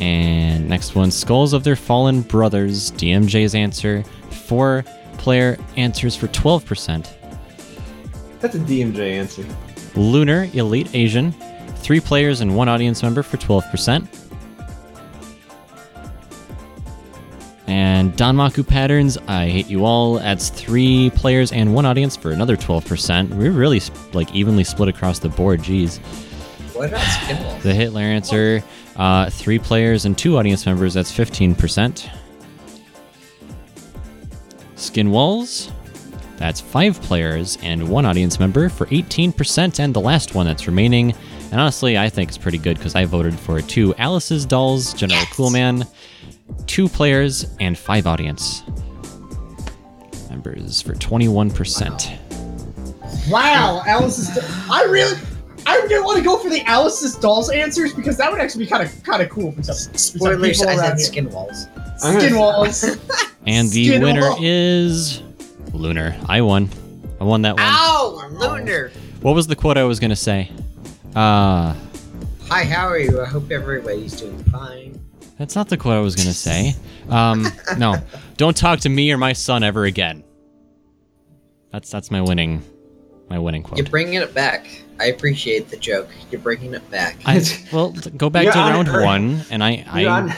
And next one, skulls of their fallen brothers. DMJ's answer, four player answers for twelve percent. That's a DMJ answer. Lunar Elite Asian, three players and one audience member for 12%. And Danmaku Patterns, I Hate You All, adds three players and one audience for another 12%. We're really like evenly split across the board, geez. What about Skinwall? The Hitler answer, uh, three players and two audience members, that's 15%. Skin Walls, that's five players and one audience member for 18%. And the last one that's remaining, and honestly, I think it's pretty good because I voted for it too. Alice's Dolls, General Coolman, two players and five audience members for 21%. Wow, Alice's. I really, I didn't want to go for the Alice's dolls answers because that would actually be kind of kind of cool for some, for some Spoilers, people I around said here. Skinwalls. I'm Skin walls. *laughs* And the Skin winner Wall. is Lunar. I won. I won that one. Ow! Lunar! What was the quote I was gonna say? Uh Hi, how are you? I hope everybody's doing fine. That's not the quote I was gonna say. Um *laughs* no. Don't talk to me or my son ever again. That's that's my winning my winning quote. You're bringing it back. I appreciate the joke. You're bringing it back. I, *laughs* well, go back to round unearthed. one, and I, You I un-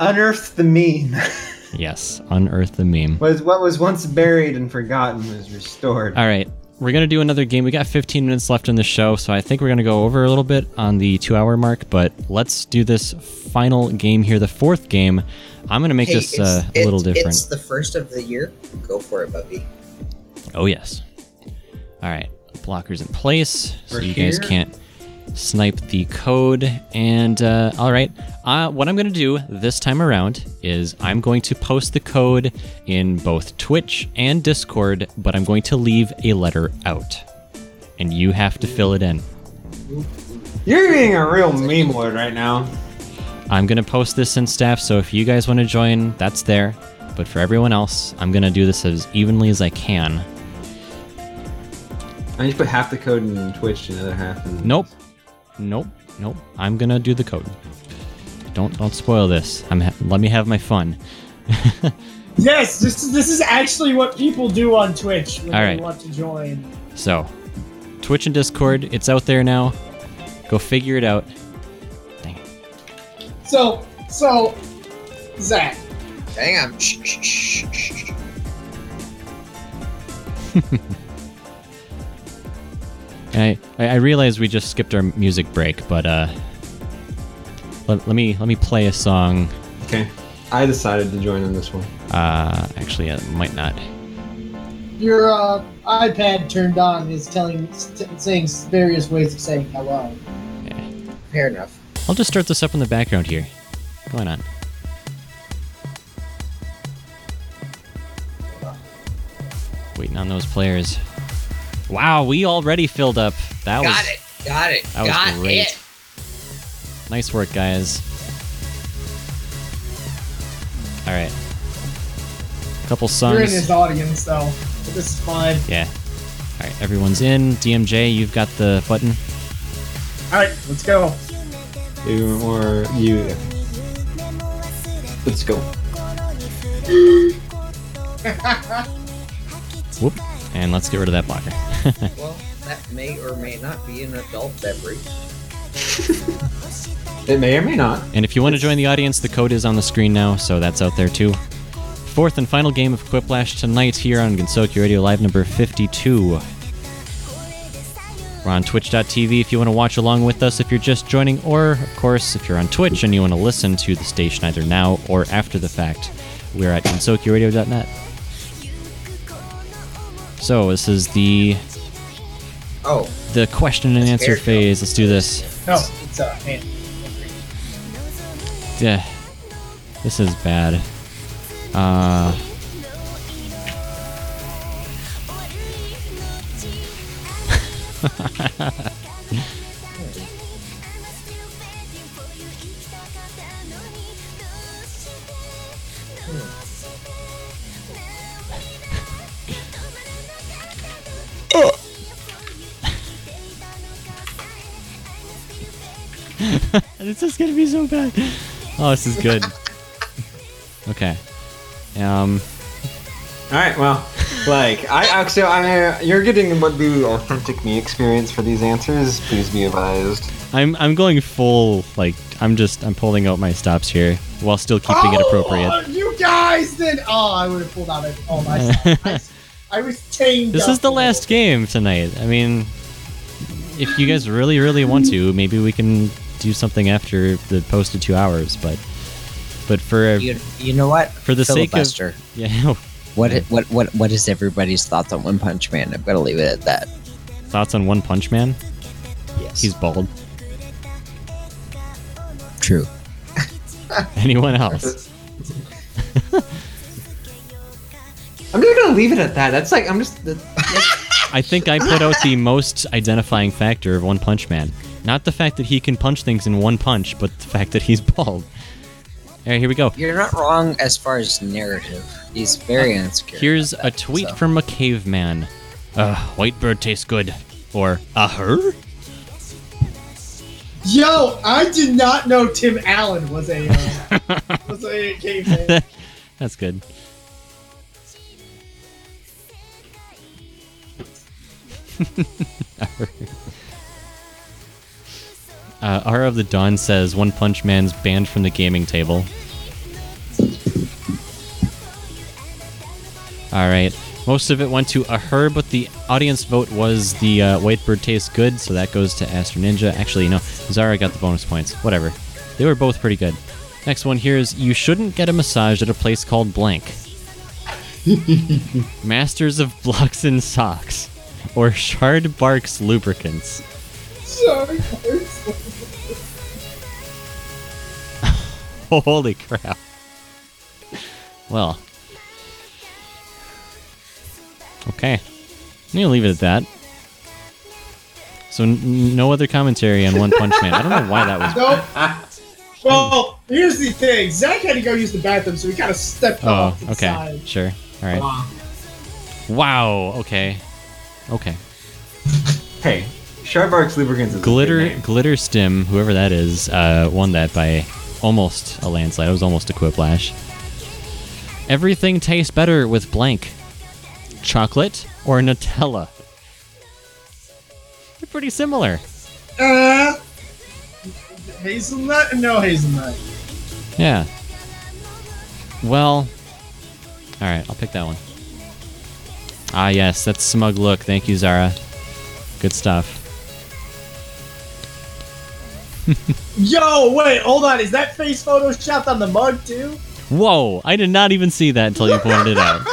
unearthed the meme. *laughs* yes, unearth the meme. was what was once buried and forgotten was restored. All right, we're gonna do another game. We got 15 minutes left in the show, so I think we're gonna go over a little bit on the two-hour mark. But let's do this final game here, the fourth game. I'm gonna make Hey, this uh, a little different. It's the first of the year. Go for it, Bubby. Oh yes. All right, blockers in place, so We're you guys here. can't snipe the code. And uh, all right, uh, what I'm going to do this time around is I'm going to post the code in both Twitch and Discord, but I'm going to leave a letter out, and you have to fill it in. You're being a real meme lord right now. I'm going to post this in staff, so if you guys want to join, that's there. But for everyone else, I'm going to do this as evenly as I can. I just put half the code in Twitch and the other half in. Nope. Nope. Nope. I'm gonna do the code. Don't don't spoil this. I'm ha- let me have my fun. *laughs* Yes, this is this is actually what people do on Twitch when All they want to join. So, Twitch and Discord, it's out there now. Go figure it out. Dang it. So so Zach, Hang *laughs* shh. I I I realize we just skipped our music break, but uh, let, let me let me play a song. Okay. I decided to join on this one. Uh, actually, I might not. your uh, iPad turned on is telling st- saying various ways of saying hello. Fair enough. I'll just start this up in the background here. What's going on? Waiting on those players. Wow, we already filled up. That Got was it. Got it. that was Got great. it. nice work, guys. All right, a couple songs. You're in his audience though. But this is fine. Yeah. All right, everyone's in. DMJ, you've got the button. All right, let's go. You or you. Let's go. Whoop. And let's get rid of that blocker. *laughs* Well, that may or may not be an adult beverage. *laughs* It may or may not. And if you want to join the audience, the code is on the screen now, so that's out there too. Fourth and final game of Quiplash tonight here on Gensokyo Radio Live number 52. We're on twitch.tv if you want to watch along with us if you're just joining, or, of course, if you're on Twitch and you want to listen to the station either now or after the fact, we're at gensokyoradio.net. So, this is the Oh, the question and answer phase. Let's do this. No, it's uh, man. Yeah. This is bad. Uh. *laughs* *laughs* this is gonna be so bad. Oh, this is good. *laughs* Okay. Um. All right. Well, like I actually, I you're getting what the authentic me experience for these answers. Please be advised. I'm I'm going full like I'm just I'm pulling out my stops here while still keeping it appropriate. Oh, you guys did. Oh, I would have pulled out it. Oh, my. *laughs* I, I was tamed. This up is the last game tonight. I mean, if you guys really really want to, maybe we can do something after the posted two hours. But but for you, you know what? for the sake of *laughs* yeah, What, i- what what what is everybody's thoughts on One Punch Man? I'm gonna leave it at that. thoughts on One Punch Man? Yes. He's bald. true. *laughs* Anyone *laughs* else? I'm just gonna leave it at that. That's like I'm just. I think I put out the most identifying factor of One Punch Man. Not the fact that he can punch things in one punch, but the fact that he's *laughs* bald. All right, here we go. You're not wrong as far as narrative. He's very insecure. Here's about a tweet so. from a caveman. Uh, white bird tastes good. Or, a her? Yo, I did not know Tim Allen was a uh, *laughs* was a caveman. *laughs* That's good. Uh, R of the Dawn says One Punch Man's banned from the gaming table. All right. Most of it went to a her, but the audience vote was the uh, White Bird tastes good, so that goes to Astro Ninja. Actually, no, Zara got the bonus points. Whatever. They were both pretty good. Next one here is you shouldn't get a massage at a place called blank. *laughs* Masters of Blocks and Socks, or Shard Barks Lubricants. Sorry. *laughs* Holy crap. Well. Okay. I'm gonna leave it at that. So n- no other commentary on One Punch Man. I don't know why that was. *laughs* Nope. *laughs* Well, here's the thing. Zach had to go use the bathroom, so he kind of stepped Oh, off to the okay. side. Sure. All right. Wow. Wow. Okay. Okay. Hey, Sharbarks Lubricants is a Glitter. Glitter Stim, whoever that is, uh, won that by almost a landslide. It was almost a quiplash. Everything tastes better with blank. Chocolate or Nutella? They're pretty similar. Uh, hazelnut? No hazelnut. Yeah. Well, all right, I'll pick that one. Ah, yes, that's smug look. Thank you, Zara. Good stuff. *laughs* Yo, wait, hold on. Is that face photoshopped on the mug too? Whoa! I did not even see that until you pointed it out. *laughs*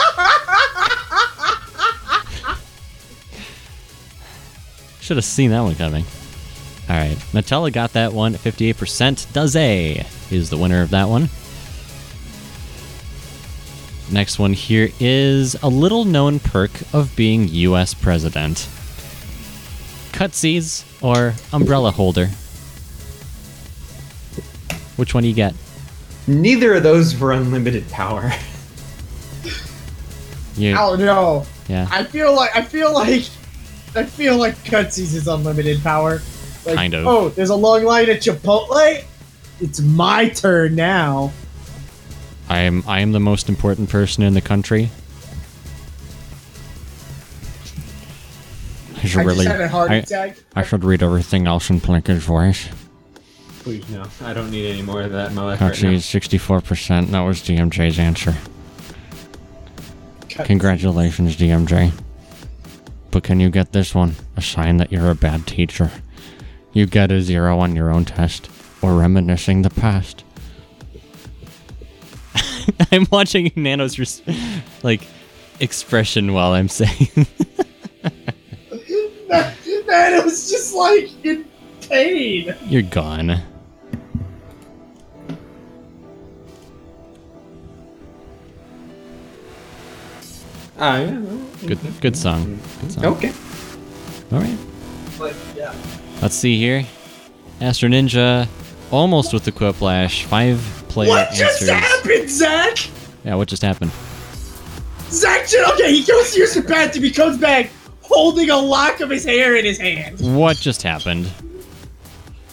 Should have seen that one coming. All right, Nutella got that one 58%. Daze is the winner of that one. Next one here is a little known perk of being US president. Cutsies or umbrella holder. Which one do you get? Neither of those for unlimited power. *laughs* You, I don't yeah. I feel like I feel like I feel like cutscenes is unlimited power. Like, Kind of. Oh, there's a long line at Chipotle. It's my turn now. I am I am the most important person in the country. I should I really just had a heart I, attack. I should read everything else in Plinkett's voice. Please no, I don't need any more of that in my life Actually, now. it's sixty-four percent. That was DMJ's answer. Congratulations, DMJ. But can you get this one? A sign that you're a bad teacher. You get a zero on your own test, or reminiscing the past. *laughs* I'm watching Nano's res- like expression while I'm saying. Man, it was just like in pain. You're gone. Ah, yeah. Good, good song. Good song. Okay. All right. But yeah. Let's see here. Astro Ninja, almost with the Quiplash. Five player What just answers. happened, Zach? Yeah, what just happened? Zach, ju- okay, he goes to use the bathroom. He comes back holding a lock of his hair in his hand. What just happened?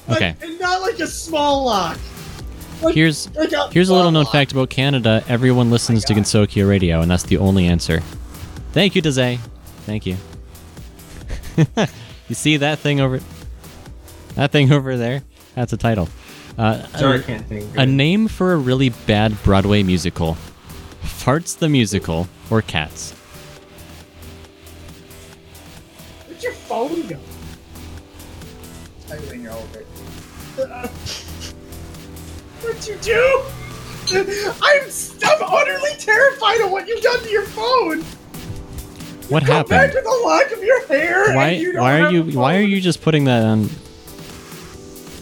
Like, Okay. and not like a small lock. Here's here's a little known fact about Canada. Everyone listens to Gensokyo Radio, and that's the only answer. Thank you, Daze. Thank you. *laughs* you see that thing over that thing *laughs* over there? That's a title. Uh, Sorry, a- I can't think. A name for a really bad Broadway musical. Farts the Musical or Cats. Where'd your phone go? *laughs* I think you're over it. What'd you do? I'm, I'm utterly terrified of what you've done to your phone. What Come back happened? with a lock of your hair. and Why you why are you why are you just putting that on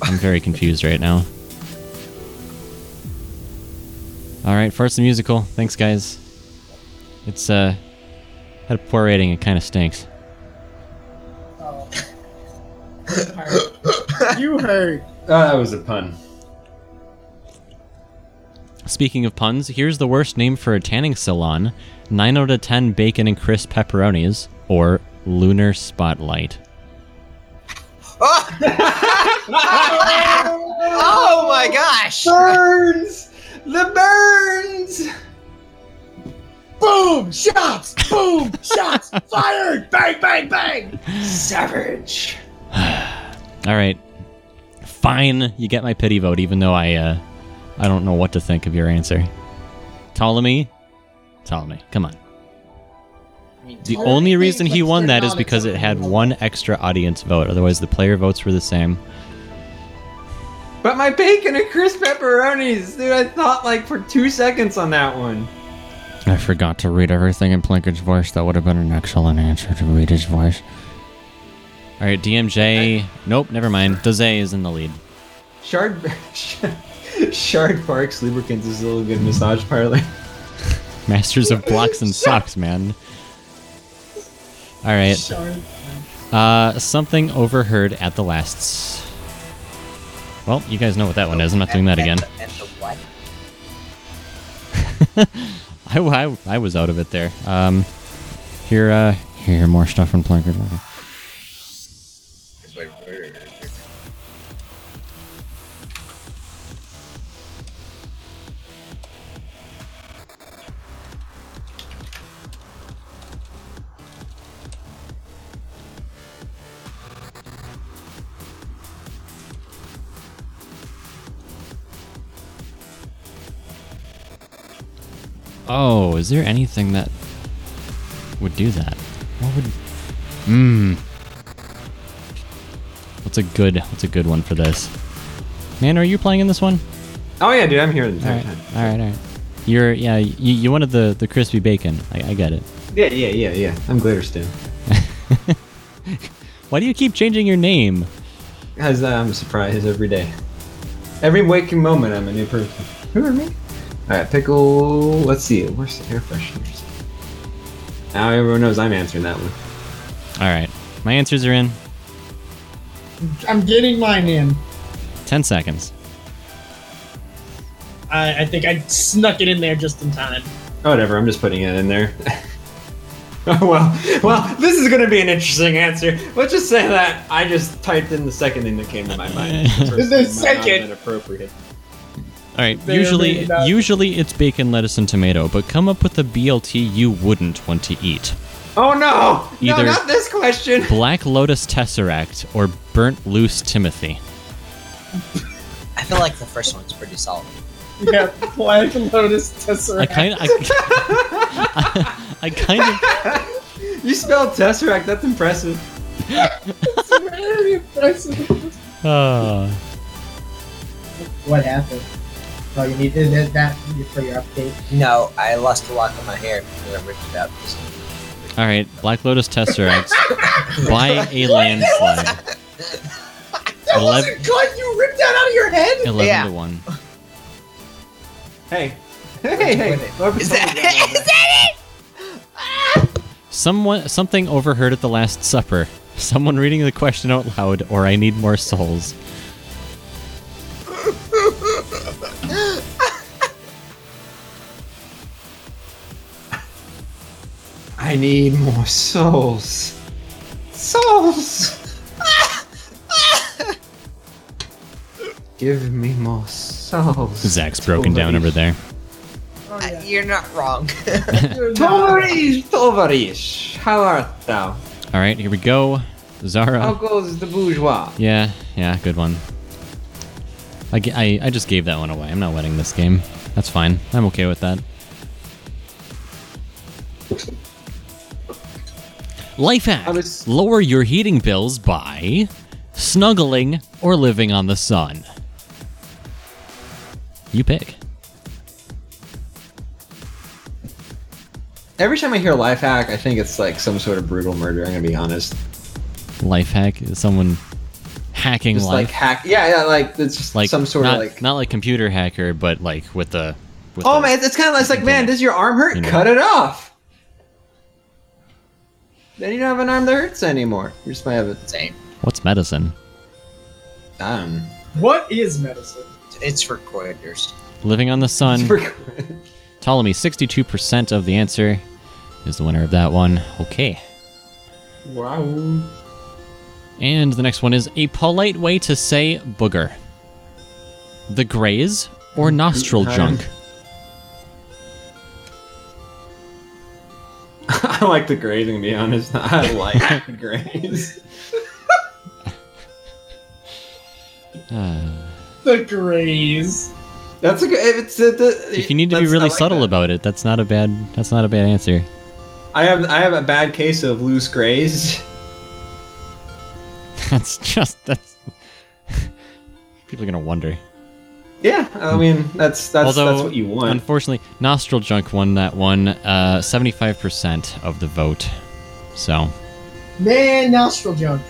I'm very confused right now. All right, first the musical. Thanks guys. It's uh had a poor rating. It kind of stinks. Oh. *laughs* You hurt. Oh, that was a pun. Speaking of puns, here's the worst name for a tanning salon: nine out of ten bacon and crisp pepperonis, or lunar spotlight. Oh *laughs* oh my gosh! Burns! The burns! Boom! Shots! Boom! Shots! *laughs* Fired! Bang! Bang! Bang! Savage. *sighs* All right. Fine, you get my pity vote, even though I, uh, I don't know what to think of your answer. Ptolemy, Ptolemy, come on. The Ptolemy only reason he won that is because it had one extra audience vote. Otherwise, the player votes were the same. But my bacon and crisp pepperonis, dude. I thought like for two seconds on that one. I forgot to read everything in Plinkett's voice. That would have been an excellent answer to read his voice. All right, DMJ. Nope, never mind. Doze is in the lead. Shard, *laughs* *laughs* Shard Parks Lubricants is a little good massage parlor. *laughs* Masters of blocks and socks, man. All right. Uh, something overheard at the lasts. Well, you guys know what that one is. I'm not doing that again. *laughs* And the what? I, I, I was out of it there. Um, here, uh, here, more stuff from Plinkett. Oh, is there anything that would do that? What would? Mmm. What's a good? What's a good one for this? Man, are you playing in this one? Oh yeah, dude, I'm here the All entire right, time. all right, all right. You're yeah. You, you wanted the the crispy bacon. I, I get it. Yeah, yeah, yeah, yeah. I'm Glitterston. *laughs* Why do you keep changing your name? Uh, I'm surprised every day. Every waking moment, I'm a new person. Who are me? All right, pickle. Let's see. Where's the air fresheners? Now everyone knows I'm answering that one. All right, my answers are in I'm getting mine in. ten seconds. I, I think I snuck it in there just in time. Oh, whatever. I'm just putting it in there. *laughs* oh well. Well, this is gonna be an interesting answer. Let's just say that I just typed in the second thing that came to my mind. *laughs* The First thing might not have second. been appropriate. All right. May or may usually, usually it's bacon, lettuce, and tomato. But come up with a BLT you wouldn't want to eat. Oh no! Either- No, not this question. *laughs* Black Lotus Tesseract or Burnt Loose Timothy. I feel like the first one's pretty solid. Yeah, Black Lotus Tesseract. I kind of, I, *laughs* *laughs* I kind of, You spelled Tesseract. That's impressive. It's very impressive. uh, What happened? Oh, you need that, that for your update. No, I lost a lock of my hair because I ripped it out. This all right. Black Lotus Tesseract *laughs* by a landslide. That Eleven- *laughs* oh, wasn't good. You ripped that out of your head. Eleven Yeah. to one. Hey. Hey, hey. Whoever Is that, that is that it? Someone, something overheard at the Last Supper. Someone reading the question out loud, or I need more souls. I need more souls. Souls! *laughs* Give me more souls. Zach's broken down over there. Oh, Uh. You're not wrong. You're *laughs* *laughs* Tovarish, Tovarish, how art thou? All right, here we go. Zara. How goes the bourgeois? Yeah, yeah, good one. I I just gave that one away. I'm not winning this game. That's fine. I'm okay with that. Life hack. Was- Lower your heating bills by snuggling or living on the sun. You pick. Every time I hear life hack, I think it's like some sort of brutal murder. I'm gonna be honest. Life hack. Someone hacking Just life. like hack. Yeah, yeah. Like it's just like some sort not, of like. not like computer hacker, but like with the. With Oh the- man, it's kind of it's like, man, does your arm hurt? You know. Cut it off. Then you don't have an arm that hurts anymore. You just might have it. Same. What's medicine? Um, What is medicine? It's for quitters. Living on the sun. Ptolemy, 62% of the answer is the winner of that one. Okay. wow. And the next one is a polite way to say booger. The graze or nostril junk? *laughs* I like the grazing, to be honest. *laughs* I like *laughs* the graze. Uh, *sighs* The graze. That's a good. If it's uh, the, if you need to be really like subtle that. about it, that's not a bad. That's not a bad answer. I have I have a bad case of loose graze. That's just that's. People are gonna wonder. Yeah, I mean that's that's Although, that's what you want. Unfortunately, Nostril Junk won that one. Uh, seventy-five percent of the vote. So Man, Nostril Junk.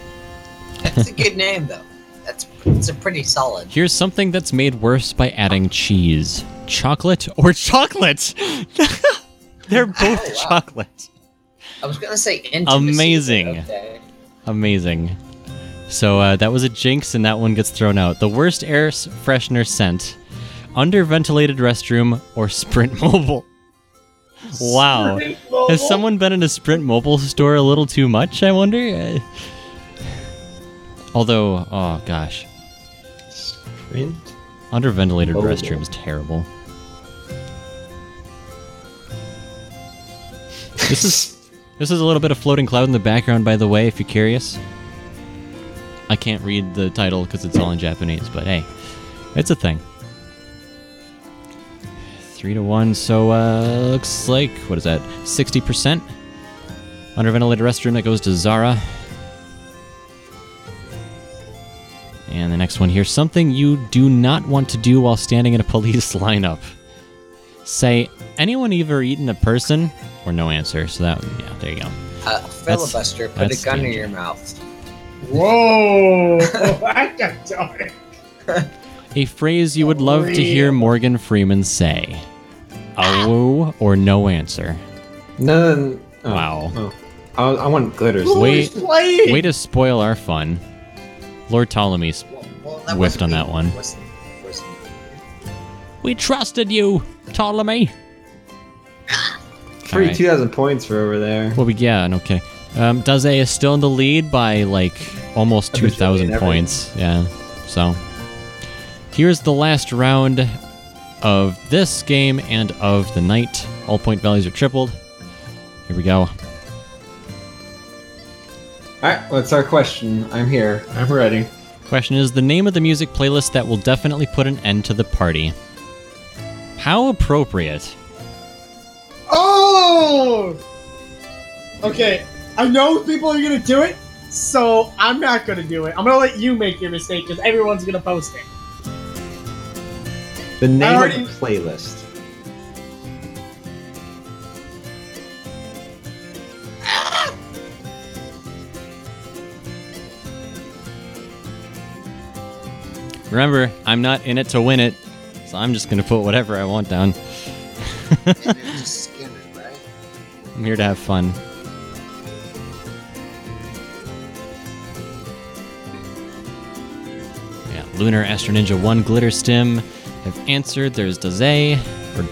That's a good name though. That's it's a pretty solid. here's something that's made worse by adding cheese: chocolate or chocolate. *laughs* They're both Oh, wow. chocolate. I was gonna say intimacy. Amazing. Okay. Amazing. So uh, that was a jinx, and that one gets thrown out. The worst air freshener scent: under ventilated restroom or Sprint *laughs* Mobile. Wow. Sprint Mobile. Has someone been in a Sprint Mobile store a little too much? I wonder. Uh, although, oh gosh, Sprint? under ventilated Mobile. restroom is terrible. This is this is a little bit of floating cloud in the background, by the way, if you're curious. I can't read the title because it's all in Japanese, but hey, it's a thing. Three to one, so uh, looks like what is that? Sixty percent. Under ventilated restroom that goes to Zara. And the next one here, something you do not want to do while standing in a police *laughs* lineup. Say, anyone ever eaten a person? Or no answer. So that, yeah, there you go. Uh, filibuster. Put a gun in your mouth. Whoa. *laughs* I got dark. A phrase you would love to hear Morgan Freeman say. A woo or no answer. No. no, no. Oh, Wow. Oh. I, I want glitters. Who Wait- is playing? Way to spoil our fun. Lord Ptolemy's. Well, well, Whiffed on me. that one. Wasn't- wasn't- We trusted you, Ptolemy. Free Alright. 2,000 points for over there. Well, we, yeah, no kidding. Um, Daze is still in the lead by like almost 2,000 points. Yeah. So here's the last round of this game and of the night. All point values are tripled. Here we go. Alright, what's our question? I'm here. I'm ready. Question is the name of the music playlist that will definitely put an end to the party. How appropriate. Oh! Okay, I know people are gonna do it, so I'm not gonna do it. I'm gonna let you make your mistake because everyone's gonna post it. The name already- of the playlist. Remember, I'm not in it to win it, so I'm just gonna put whatever I want down. and *laughs* then just skim it, right? I'm here to have fun. Lunar Astro Ninja 1 Glitter Stim have answered. There's Daze, or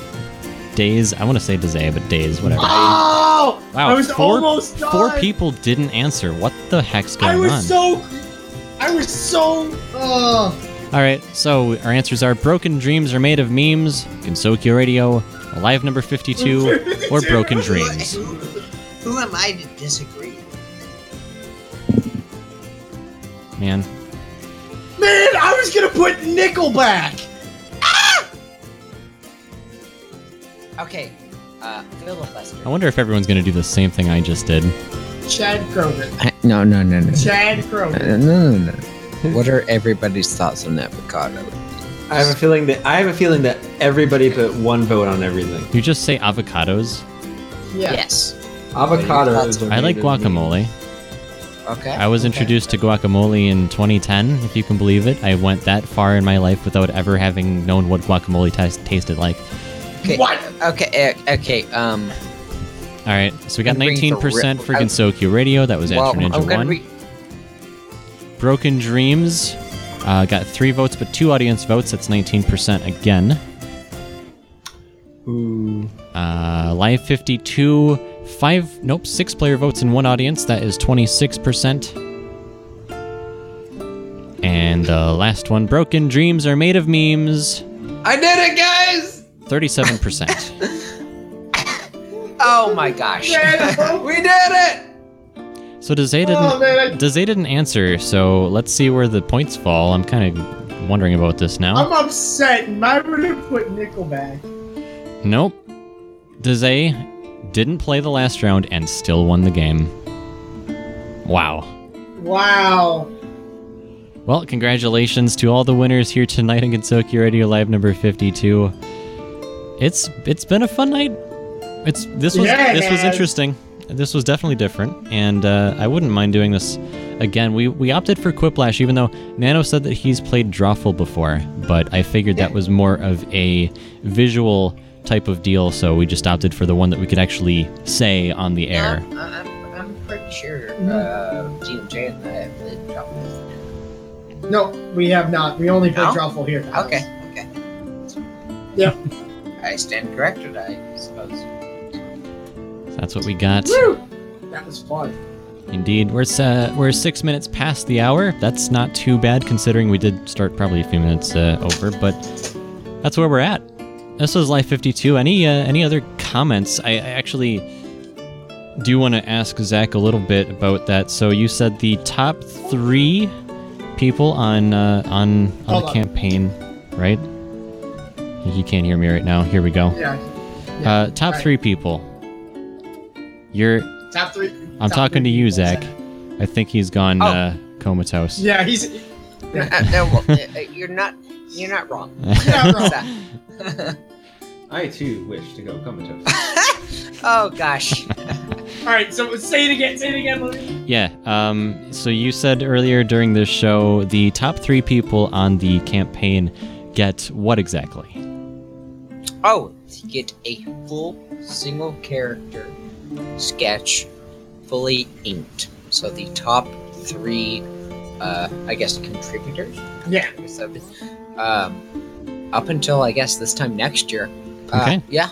Days. I want to say Daze, but Days, whatever. Oh! Wow, I was four, almost done. four people didn't answer. What the heck's going on? I was on? so. I was so. Uh, All right, so our answers are Broken Dreams are made of memes, Gensokyo Radio, Alive Number 52, *laughs* or Broken Dreams. Who, *laughs* who am I to disagree? Man, man, I was gonna put Nickelback. Okay, uh, filibuster. I wonder if everyone's going to do the same thing I just did. Chad Kroeger. No, no, no, no. Chad Kroeger. No, no, no. What are everybody's thoughts on avocado? I have a feeling that I have a feeling that everybody put one vote on everything. You just say avocados. Yeah. Yes. Avocados. I like made of guacamole. Okay. I was okay. introduced to guacamole in 2010, if you can believe it. I went that far in my life without ever having known what guacamole tas tasted like. Okay. What? Okay. Uh, okay. Um. All right, so we got I'm for 19% ri- for I- Gensokyo Radio. That was Well, Astro I'm Ninja gonna 1. read. Broken Dreams uh, got three votes, but two audience votes. That's 19% again. Ooh. Uh, Live 52, five, nope, six player votes in one audience. That is 26%. And the last one, Broken Dreams are made of memes. I did it, guys! 37%. *laughs* Oh my gosh. *laughs* We did it! So Dezay didn't. oh man, I, didn't answer. So let's see where the points fall. I'm kind of wondering about this now. I'm upset. I would have put Nickelback. Nope. Dezay didn't play the last round and still won the game. Wow. Wow. Well, congratulations to all the winners here tonight in Gensokyo Radio Live number 52. It's it's been a fun night. It's this was Yeah, this was interesting. This was definitely different, and uh, I wouldn't mind doing this again. We we opted for Quiplash, even though Nano said that he's played Drawful before, but I figured that was more of a visual type of deal, so we just opted for the one that we could actually say on the air. I'm, I'm, I'm pretty sure uh, TMJ and I have played Drawful. No, we have not. We only play No? Drawful here. Okay, okay. Yep. I stand corrected, I suppose. That's what we got. Woo! That was fun. Indeed, we're uh, we're six minutes past the hour. That's not too bad considering we did start probably a few minutes uh, over, but that's where we're at. This was Life 52. Any uh, any other comments? I, I actually do want to ask Zach a little bit about that. So you said the top three people on uh, on on Hold the on. campaign, right? You can't hear me right now. Here we go. Yeah. Uh, top Right. three people. You're. Top three. I'm top talking to you, people, Zach. I think he's gone Oh. uh, comatose. Yeah, he's. Uh, *laughs* no, well, uh, uh, you're not. You're not wrong. *laughs* *laughs* I too wish to go comatose. *laughs* oh gosh. All right, so say it again. Say it again, Louis. Yeah. Um, so you said earlier during this show the top three people on the campaign get what exactly? Oh, to get a full single character sketch fully inked. So the top three, uh, I guess, contributors. Yeah. I guess that would- Um, up until I guess this time next year. Uh, Okay. Yeah,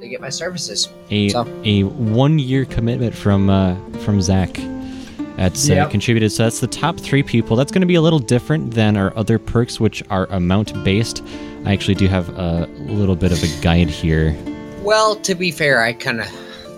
they get my services. A So- a one year commitment from uh, from Zach. That's uh, Yep. contributed. So that's the top three people. That's going to be a little different than our other perks, which are amount based. I actually do have a little bit of a guide here. Well, to be fair, I kind of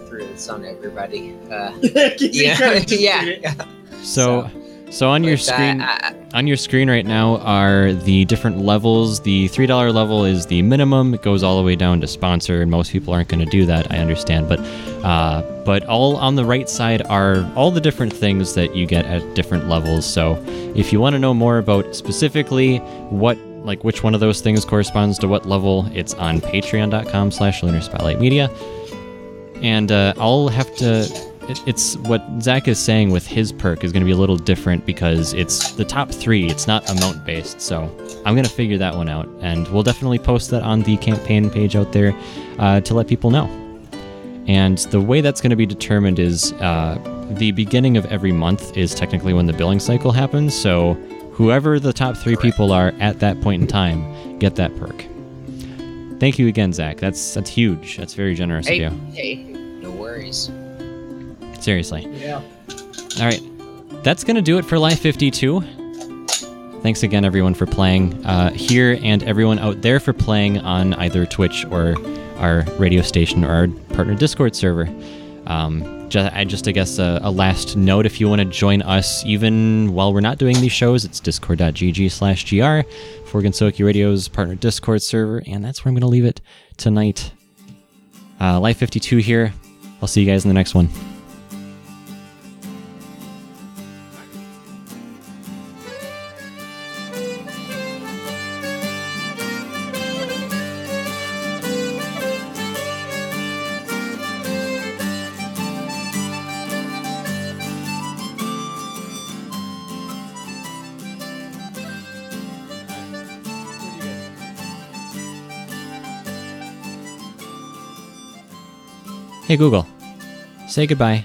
threw this on everybody. Uh, *laughs* He yeah, *laughs* yeah. did it. yeah. *laughs* So so on your uh, screen. I- on your screen right now are the different levels. The $3 level is the minimum. It goes all the way down to sponsor, and most people aren't going to do that, I understand. But uh, but all on the right side are all the different things that you get at different levels. So if you want to know more about specifically what like which one of those things corresponds to what level, it's on patreon.com slash lunar spotlight media. And uh, I'll have to. It- It's what Zach is saying with his perk is going to be a little different because it's the top three. It's not amount based. So I'm going to figure that one out. And we'll definitely post that on the campaign page out there uh, to let people know. And the way that's going to be determined is uh, the beginning of every month is technically when the billing cycle happens. So whoever the top three people are at that point in time get that perk. Thank you again, Zach. That's that's huge. That's very generous hey, of you. hey, no worries. Seriously. Yeah. All right. That's going to do it for Life 52. Thanks again, everyone, for playing uh, here and everyone out there for playing on either Twitch or our radio station or our partner Discord server. Um, ju- I just, I guess, a, a last note if you want to join us even while we're not doing these shows, it's discord.gg slash gr for Gensokyo Radio's partner Discord server, and that's where I'm going to leave it tonight. Uh, Life 52 here. I'll see you guys in the next one. Hey Google, say goodbye.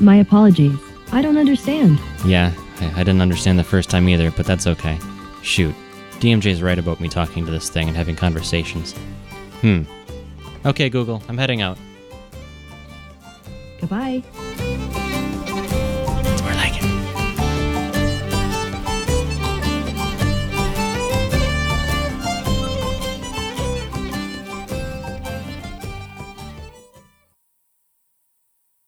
My apologies. I don't understand. Yeah, I, I didn't understand the first time either, but that's okay. Shoot, TMJ's right about me talking to this thing and having conversations. Hmm. Okay, Google, I'm heading out. Goodbye.